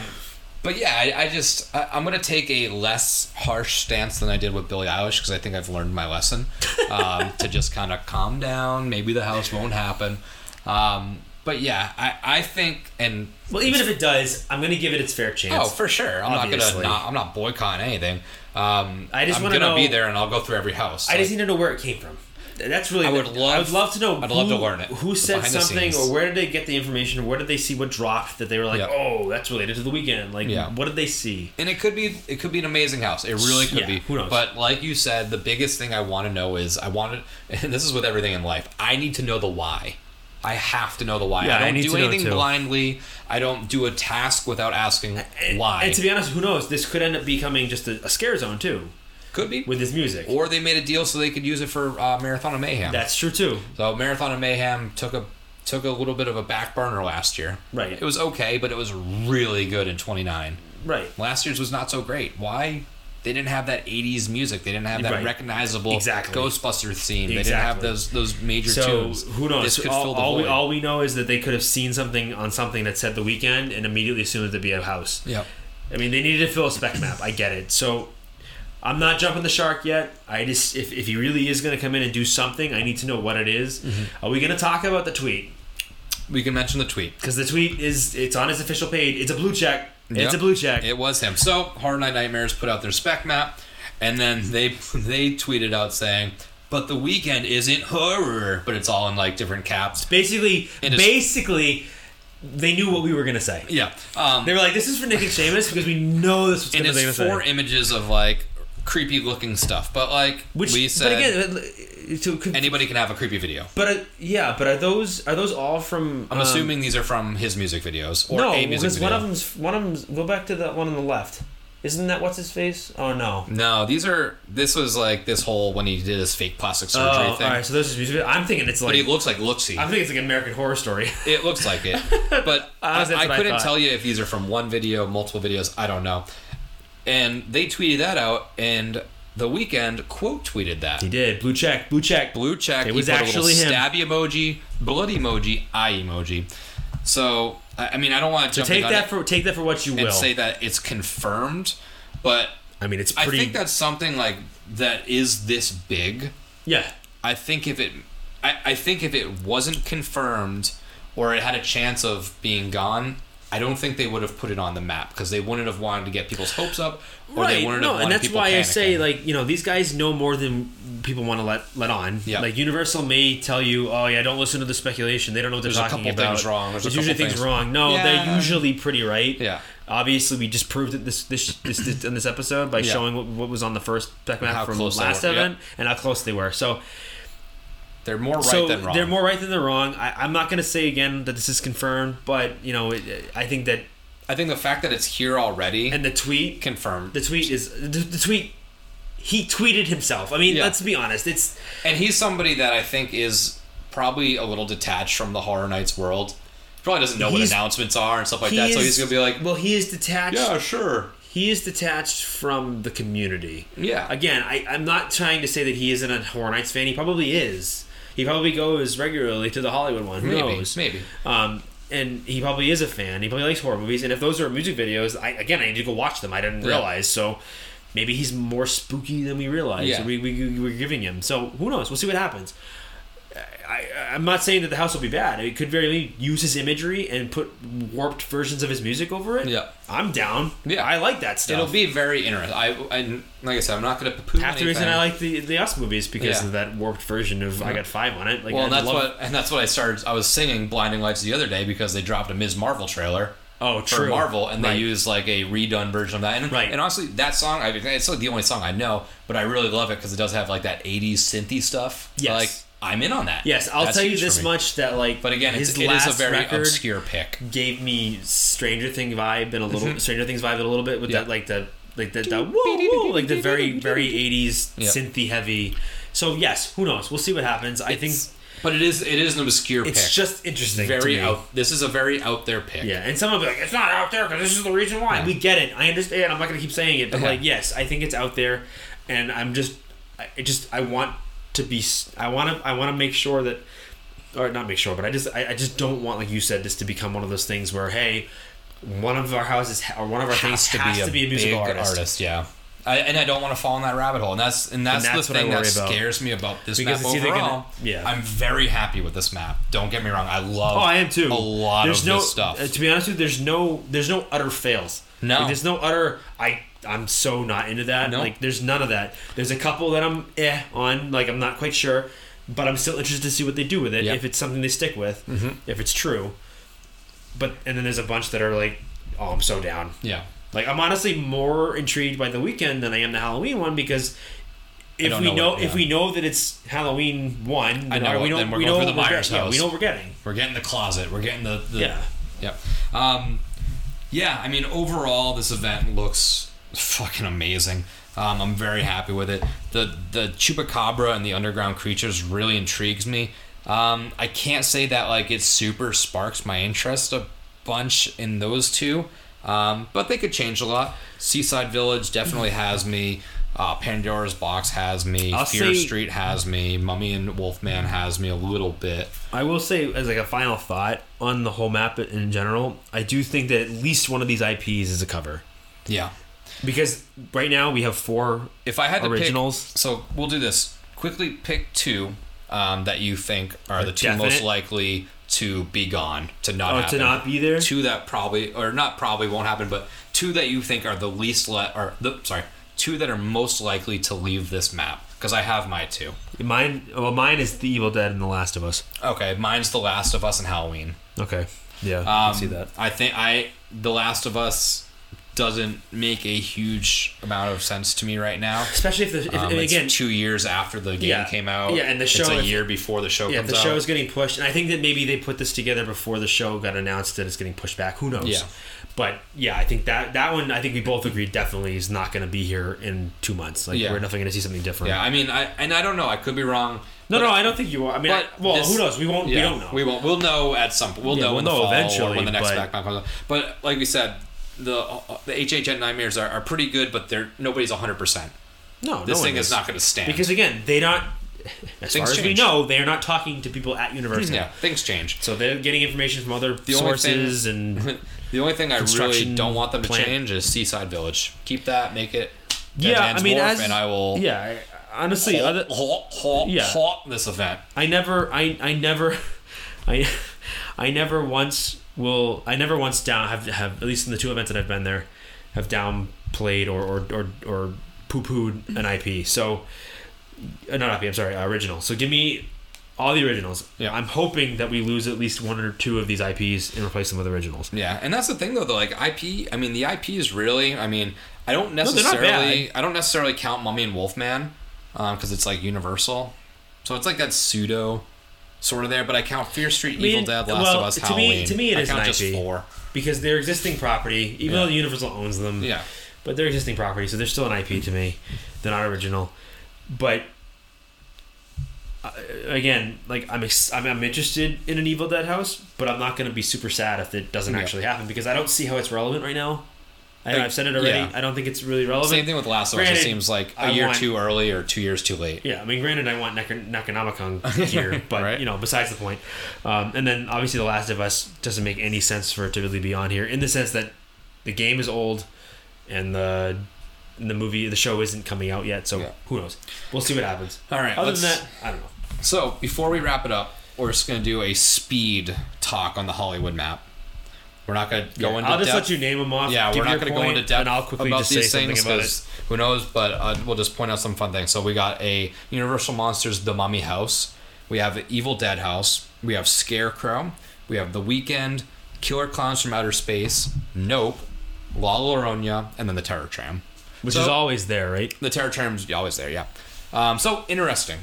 but yeah, I, I just I, I'm gonna take a less harsh stance than I did with Billie Eilish because I think I've learned my lesson um, to just kind of calm down. Maybe the house won't happen. Um, but yeah, I, I think and Well, even if it does, I'm gonna give it its fair chance. oh for sure, I'm Obviously. not gonna not, I'm not boycotting anything. Um, I just I'm gonna be there and I'll go through every house. I just need to know where it came from. That's really. I would love- I would love to know. I'd who, love to learn it. Who said something, or where did they get the information, or where did they see what dropped that they were like, Yeah. oh, that's related to the Weeknd. Like, Yeah. what did they see? and it could be it could be an amazing house. It really could Yeah, be. who knows? But like you said, the biggest thing I want to know is I want to, and this is with everything in life. I need to know the why. I have to know the why. Yeah, I I don't need do anything blindly. I don't do a task without asking And, why. And to be honest, who knows? This could end up becoming just a, a scare zone too could be. with his music. or they made a deal so they could use it for uh, Marathon of Mayhem. That's true too. so Marathon of Mayhem took a took a little bit of a back burner last year. Right. It was okay, but it was really good in 29. Right. Last year's was not so great. Why? They didn't have that '80s music. They didn't have that Right. recognizable Exactly. Ghostbusters theme. They didn't have those those major So tunes. who knows? This could all, fill the all we, all we know is that they could have seen something on something that said the Weeknd and immediately assumed it to be a house. Yep. I mean, they needed to fill a spec map. I get it. So I'm not jumping the shark yet. I just if, if he really is going to come in and do something, I need to know what it is. Mm-hmm. Are we going to talk about the tweet? We can mention the tweet. Because the tweet is it's on his official page. It's a blue check. It's Yep. a blue check. It was him. So Horror Night Nightmares put out their spec map, and then they they tweeted out saying, "But the Weeknd isn't horror," but it's all in like different caps. basically, is- basically, they knew what we were going to say. Yeah. Um, They were like, "This is for Nick and Seamus because we know this was and it's say." four images of like creepy looking stuff, but like Which, we but said, again, uh, to, anybody can have a creepy video. but uh, yeah, but are those are those all from? I'm um, assuming these are from his music videos or no, a music video. one of them's one of them's go back to the one on the left. Isn't that what's his face? Oh no. No, these are. This was like this whole when he did his fake plastic surgery Oh, thing. All right, So those is music. I'm thinking it's like. But he looks like looksy. I'm thinking it's like an American Horror Story. It looks like it, but I, I I couldn't thought. tell you if these are from one video, multiple videos. I don't know. And they tweeted that out, and the Weeknd quote tweeted that. he did blue check, blue check. Blue check. It he was put actually a him. stabby emoji, blood emoji, eye emoji. So I mean, I don't want to So take that for take that for what you and will. say that it's confirmed, but I mean, it's I think that's something like that is this big. yeah. I think if it, I, I think if it wasn't confirmed, or it had a chance of being gone, I don't think they would have put it on the map because they wouldn't have wanted to get people's hopes up, or they Right. wouldn't No, have and that's people why I say like you know these guys know more than people want to let let on. Yeah. Like Universal may tell you, oh yeah, don't listen to the speculation. They don't know what they're There's a couple about. things wrong. There's a usually things, things- wrong. No, Yeah. they're usually pretty right. Yeah. Obviously, we just proved it this this this, this in this episode by Yeah. showing what, what was on the first back map from close last were, event and how close they were. So they're more right so than wrong. they're more right than they're wrong. I, I'm not going to say again that this is confirmed, but you know, it, I think that I think the fact that it's here already and the tweet confirmed, the tweet is the, the tweet. He tweeted himself. I mean, Yeah. let's be honest. It's and he's somebody that I think is probably a little detached from the Horror Nights world. He probably doesn't know what announcements are and stuff like that. so he's gonna be like, well, he is detached. "Yeah, sure." He is detached from the community. Yeah. Again, I, I'm not trying to say that he isn't a Horror Nights fan. He probably is. He probably goes regularly to the Hollywood one. Who Maybe, knows? maybe. Um, and he probably is a fan. He probably likes horror movies. And if those are music videos, I again, I need to go watch them. I didn't Yeah. realize. So maybe he's more spooky than we realize. Yeah. We, we, we're giving him. So who knows? We'll see what happens. I, I'm not saying that the house will be bad. It could very use his imagery and put warped versions of his music over it. Yeah. I'm down. Yeah. I like that stuff. It'll be very interesting. I, and like I said, I'm not gonna poo half the reason I like the the Us movies because Yeah. of that warped version of I got five on it. Like, Well, and that's love- what and that's what I started. I was singing "Blinding Lights" the other day because they dropped a Ms. Marvel trailer Oh, for true. Marvel, and they use like a redone version of that. And, Right. and honestly, that song, I mean, it's like the only song I know, but I really love it because it does have like that '80s synthy stuff. Yes. like I'm in on that. Yes, I'll That's tell you huge for this me. much that like But again, it's, his it is last a very record obscure pick. gave me Stranger Thing vibe and a little Mm-hmm. Stranger Things vibe and a little bit with Yeah. that like the like the, the whoa, whoa, like the very very 80s Yeah. synthy heavy. So yes, who knows? We'll see what happens. I think but it is it is an obscure pick. it's pick. just interesting. to very me. out. This is a very out there pick. Yeah, and some will be like, "It's not out there because this is the reason why." We get it. I understand. I'm not gonna keep saying it, but Yeah. like, yes, I think it's out there, and I'm just, I I just, I want to be, I want to, I want to make sure that, or not make sure, but I just, I, I just don't want, like you said, this to become one of those things where, hey, one of our houses or one of our things has to be a musical big artist. Yeah. I, and I don't want to fall in that rabbit hole, and that's and that's, that's the thing that about. scares me about this Because map overall. gonna- yeah. I'm very happy with this map. Don't get me wrong, I love. Oh, I am too. A lot there's of no, this stuff. uh, to be honest with you, there's no, there's no utter fails. No. Like, there's no utter. I, I'm so not into that. No. Like, there's none of that. There's a couple that I'm eh on. Like, I'm not quite sure, but I'm still interested to see what they do with it. Yep. If it's something they stick with, if it's true. But and then there's a bunch that are like, oh, I'm so down. yeah. Like, I'm honestly more intrigued by the Weeknd than I am the Halloween one because. If we know know, what- if yeah. we know that it's Halloween one, I know, we know then we're we going know for the Myers get- yeah, we know what we're getting. We're getting the closet. We're getting the, the Yeah. Yep. Um, yeah, I mean, overall, this event looks fucking amazing. Um, I'm very happy with it. The the chupacabra and the underground creatures really intrigues me. Um, I can't say that like it super sparks my interest a bunch in those two, um, but they could change a lot. Seaside Village definitely has me. Uh, Pandora's Box has me. I'll Fear say- Street has me. Mummy and Wolfman has me a little bit. I will say, as like a final thought on the whole map in general, I do think that at least one of these IPs is a cover Yeah. Because right now we have four. If I had to Originals? pick, so we'll do this. Quickly pick two um, that you think are the two most likely to be gone, to not Oh, happen. to not be there. Two that probably, or not probably won't happen, but two that you think are the least, le- or the sorry, two that are most likely to leave this map. Because I have my two. Mine, well, mine is The Evil Dead and The Last of Us. Okay, mine's The Last of Us and Halloween. Okay, yeah, I Um, can see that. I think I The Last of Us doesn't make a huge amount of sense to me right now. Especially if the if, Um, it's again, two years after the game Yeah. came out. Yeah, and the show it's a if- year before the show yeah, the out. show is getting pushed, and I think that maybe they put this together before the show got announced that it's getting pushed back. Who knows? Yeah. But yeah, I think that that one, I think we both agreed definitely is not going to be here in two months. Like Yeah. we're definitely going to see something different. yeah, I mean, I and I don't know. I could be wrong. No, no, I don't think you are. I mean, I, well, this- who knows? We won't. Yeah, we don't know. We won't. We'll know at some. We'll Yeah, know we'll in the know fall eventually, or when the next but- backpack comes out. But like we said, the uh, the HHN nightmares are, are pretty good, but they're nobody's hundred percent. no, This no thing one is not going to stand because again, they not. As Things far as we change. know, they are not talking to people at university. Hmm, yeah, things change. So they're getting information from other The sources thing- and The only thing I really don't want them to plant. change is Seaside Village. Keep that. Make it. Yeah. I mean, as and I will. yeah. I- Honestly, Halt, other halt, halt, Yeah. this event. I never, I, I never, I, I never once will, I never once down have have at least in the two events that I've been there, have downplayed or or or, or poo pooed an IP. So, uh, not IP. I'm sorry, uh, original. So give me all the originals. Yeah. I'm hoping that we lose at least one or two of these IPs and replace them with originals. Yeah, and that's the thing though. The like IP. I mean, the IP is really. I mean, I don't necessarily. bad. I don't necessarily count Mummy and Wolfman because it's like Universal. So it's like that pseudo sort of there. But I count Fear Street, I mean, Evil Dead, Last well, of Us, to me- to me it I is count an just IP. four. Because they're existing property, even Yeah. though the Universal owns them. Yeah, but they're existing property, so they're still an IP to me. They're not original, but uh, again, like I'm, ex- I'm I'm interested in an Evil Dead house, but I'm not going to be super sad if it doesn't Yeah. actually happen because I don't see how it's relevant right now. I, Like, I've said it already. yeah. I don't think it's really relevant. same thing with Last of Us. It seems like a I year want- too early or two years too late. Yeah, I mean, granted, I want Necron- Necronomicon here, but Right. you know, besides the point. Um, and then obviously, The Last of Us doesn't make any sense for it to really be on here, in the sense that the game is old, and the the movie, the show isn't coming out yet. So Yeah. who knows? We'll see what happens. All right. Other than that, I don't know. So before we wrap it up, we're just gonna do a speed talk on the Hollywood map. We're not gonna go into I'll just depth. let you name them off. Yeah, we're not going to go into depth and I'll quickly about just say these something things because who knows. But uh, we'll just point out some fun things. So we got a Universal Monsters The Mummy House. We have Evil Dead House. We have Scarecrow. We have The Weeknd, Killer Clowns from Outer Space, Nope, La Llorona, and then the Terror Tram. which So- is always there, right? The Terror Tram's always there, yeah. Um, so interesting.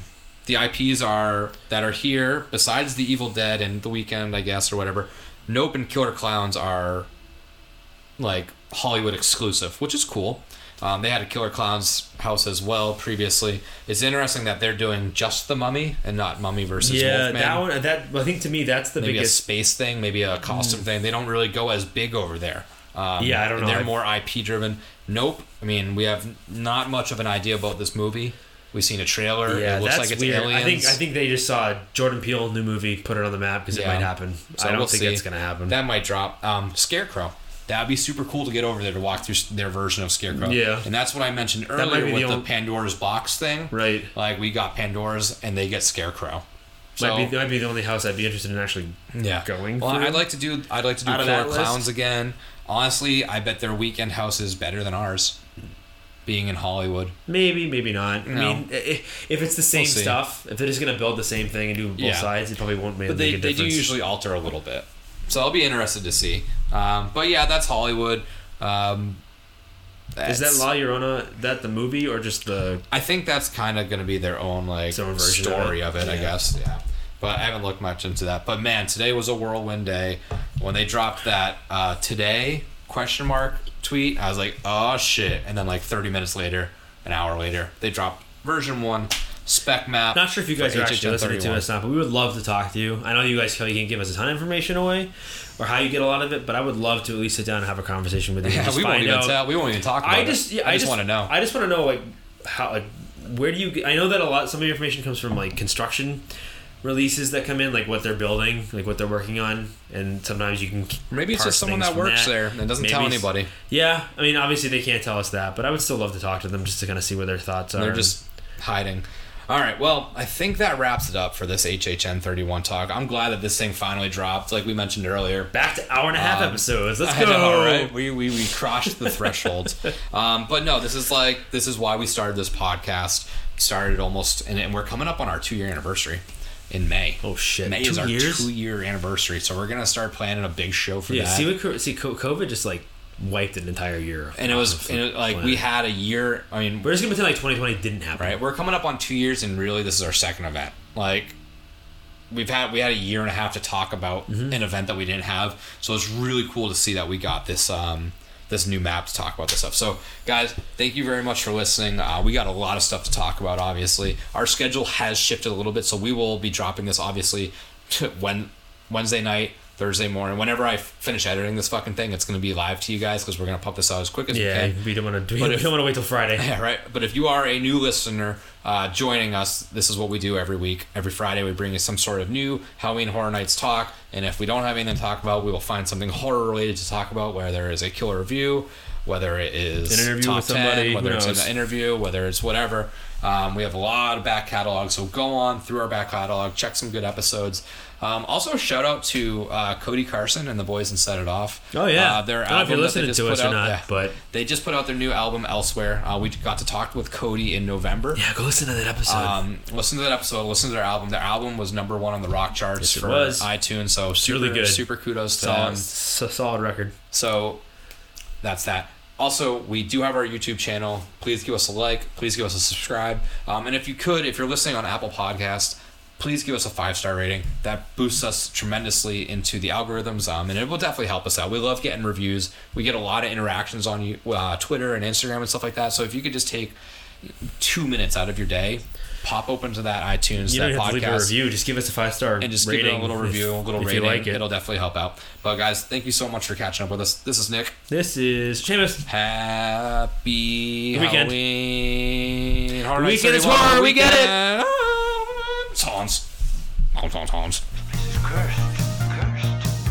The IPs are that are here besides the Evil Dead and The Weeknd, I guess, or whatever. Nope and Killer Clowns are like Hollywood exclusive, which is cool. Um, they had a Killer Clowns house as well previously. It's interesting that they're doing just the Mummy and not Mummy versus Yeah, Wolfman. that one. That I think to me that's the maybe biggest. a space thing, maybe a costume thing. They don't really go as big over there. Um, Yeah, I don't know. They're I- more IP driven. Nope. I mean, we have not much of an idea about this movie. We've seen a trailer. Yeah, it looks that's like it's weird. aliens. I think I think they just saw Jordan Peele new movie, put it on the map because it might happen. So I don't we'll think see. it's gonna happen. That might drop. Um, Scarecrow. That'd be super cool to get over there to walk through their version of Scarecrow. Yeah. And that's what I mentioned earlier with the the, only- Pandora's box thing. right. Like we got Pandora's and they get Scarecrow. So might be might be the only house I'd be interested in actually. yeah, going Well, through? I'd like to do. I'd like to do Out Killer that list? Clowns again. Honestly, I bet their Weeknd house is better than ours. Being in Hollywood. Maybe, maybe not. I mean, if it's the same see. stuff, if they're just gonna build the same thing and do both Yeah. sides, it probably won't make, But they, make a they do usually alter a little bit. So I'll be interested to see. Um, but yeah, that's Hollywood. Um, Is that that's- La Llorona that the movie or just the? I think that's kind of going to be their own like own version of story it. of it, I guess. Yeah. But I haven't looked much into that. But man, today was a whirlwind day. When they dropped that uh, today question mark tweet, I was like, oh shit. And then like 30 minutes later, an hour later, they dropped version one spec map. Not sure if you guys are actually listening to HHN31. us now, but we would love to talk to you. I know you guys probably can't give us a ton of information away, or how you get a lot of it, but I would love to at least sit down and have a conversation with you. Yeah, just we won't even out- tell. We won't even talk about I just, it. yeah, I just want to know. I just want to know like how like where do you? I know that a lot. Some of your information comes from like construction releases that come in, like what they're building, like what they're working on, and sometimes you can Maybe it's just someone that works there and doesn't tell Maybe it's- anybody. Yeah, I mean, obviously they can't tell us that, but I would still love to talk to them just to kind of see what their thoughts are. They're just hiding. All right, well, I think that wraps it up for this HHN 31 talk. I'm glad that this thing finally dropped, like we mentioned earlier. back to hour and a half Um, episodes. Let's go. know, right? We, we, we crossed the threshold. Um, but no, this is like, this is why we started this podcast. Started almost, and, and we're coming up on our two year anniversary in May. Oh, shit. May Two is our years? two year anniversary. So we're to start planning a big show for Yeah, that. see what see COVID just like wiped an entire year. and it was, and it, like, planet. we had a year. I mean, We're just gonna pretend like 2020 didn't happen. right? We're coming up on two years, and really, this is our second event. Like, we've had we had a year and a half to talk about Mm-hmm. an event that we didn't have, so it's really cool to see that we got this um this new map to talk about this stuff. So, guys, thank you very much for listening. Uh, we got a lot of stuff to talk about. Obviously, our schedule has shifted a little bit, so we will be dropping this obviously when Wednesday night. Thursday morning, whenever I finish editing this fucking thing, it's going to be live to you guys because we're going to pump this out as quick as we Yeah, can. we don't want to. We don't want to wait till Friday. Yeah, right. But if you are a new listener uh, joining us, this is what we do every week. Every Friday, we bring you some sort of new Halloween Horror Nights talk. And if we don't have anything to talk about, we will find something horror related to talk about, whether it's a killer review, whether it is An interview top with somebody, 10, whether it's an interview, whether it's whatever. Um, we have a lot of back catalog, so go on through our back catalog, check some good episodes. Um, also, shout out to uh, Cody Carson and the boys and Set It Off. Oh yeah. uh, their I don't know if you're album listening to us or out- not, yeah. but They just put out their new album elsewhere. Uh, we got to talk with Cody in November. yeah, go listen to that episode. Um, listen to that episode. Listen to their album. Their album was number one on the rock charts Yes, for was. iTunes. So super, really good. super kudos to solid, It's a solid record. So that's that. Also, we do have our YouTube channel. Please give us a like. Please give us a subscribe. Um, and if you could, if you're listening on Apple Podcast, please give us a five star rating. That boosts us tremendously into the algorithms, um, and it will definitely help us out. We love getting reviews. We get a lot of interactions on you- uh, Twitter and Instagram and stuff like that. So if you could just take two minutes out of your day, pop open to that iTunes, You that don't have to leave a podcast review. Just give us a five star and just give it a little if- review, a little if rating. you like it. It'll definitely help out. But guys, thank you so much for catching up with us. This is Nick. This is Seamus. Happy Weekend. Halloween. Nights Weekend is 31 horror, we get it. Weekend. Hans. Hans, Hans, Hans. Cursed. Cursed.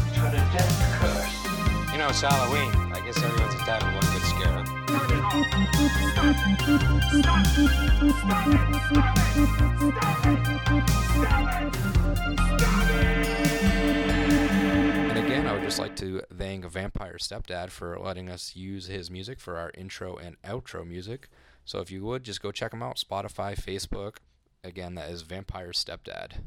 It's got a death curse. You know, it's Halloween. I guess everyone's entitled to one good scare. huh? And again, I would just like to thank Vampire Stepdad for letting us use his music for our intro and outro music. So if you would, just go check him out Spotify, Facebook. Again, that is Vampire Stepdad.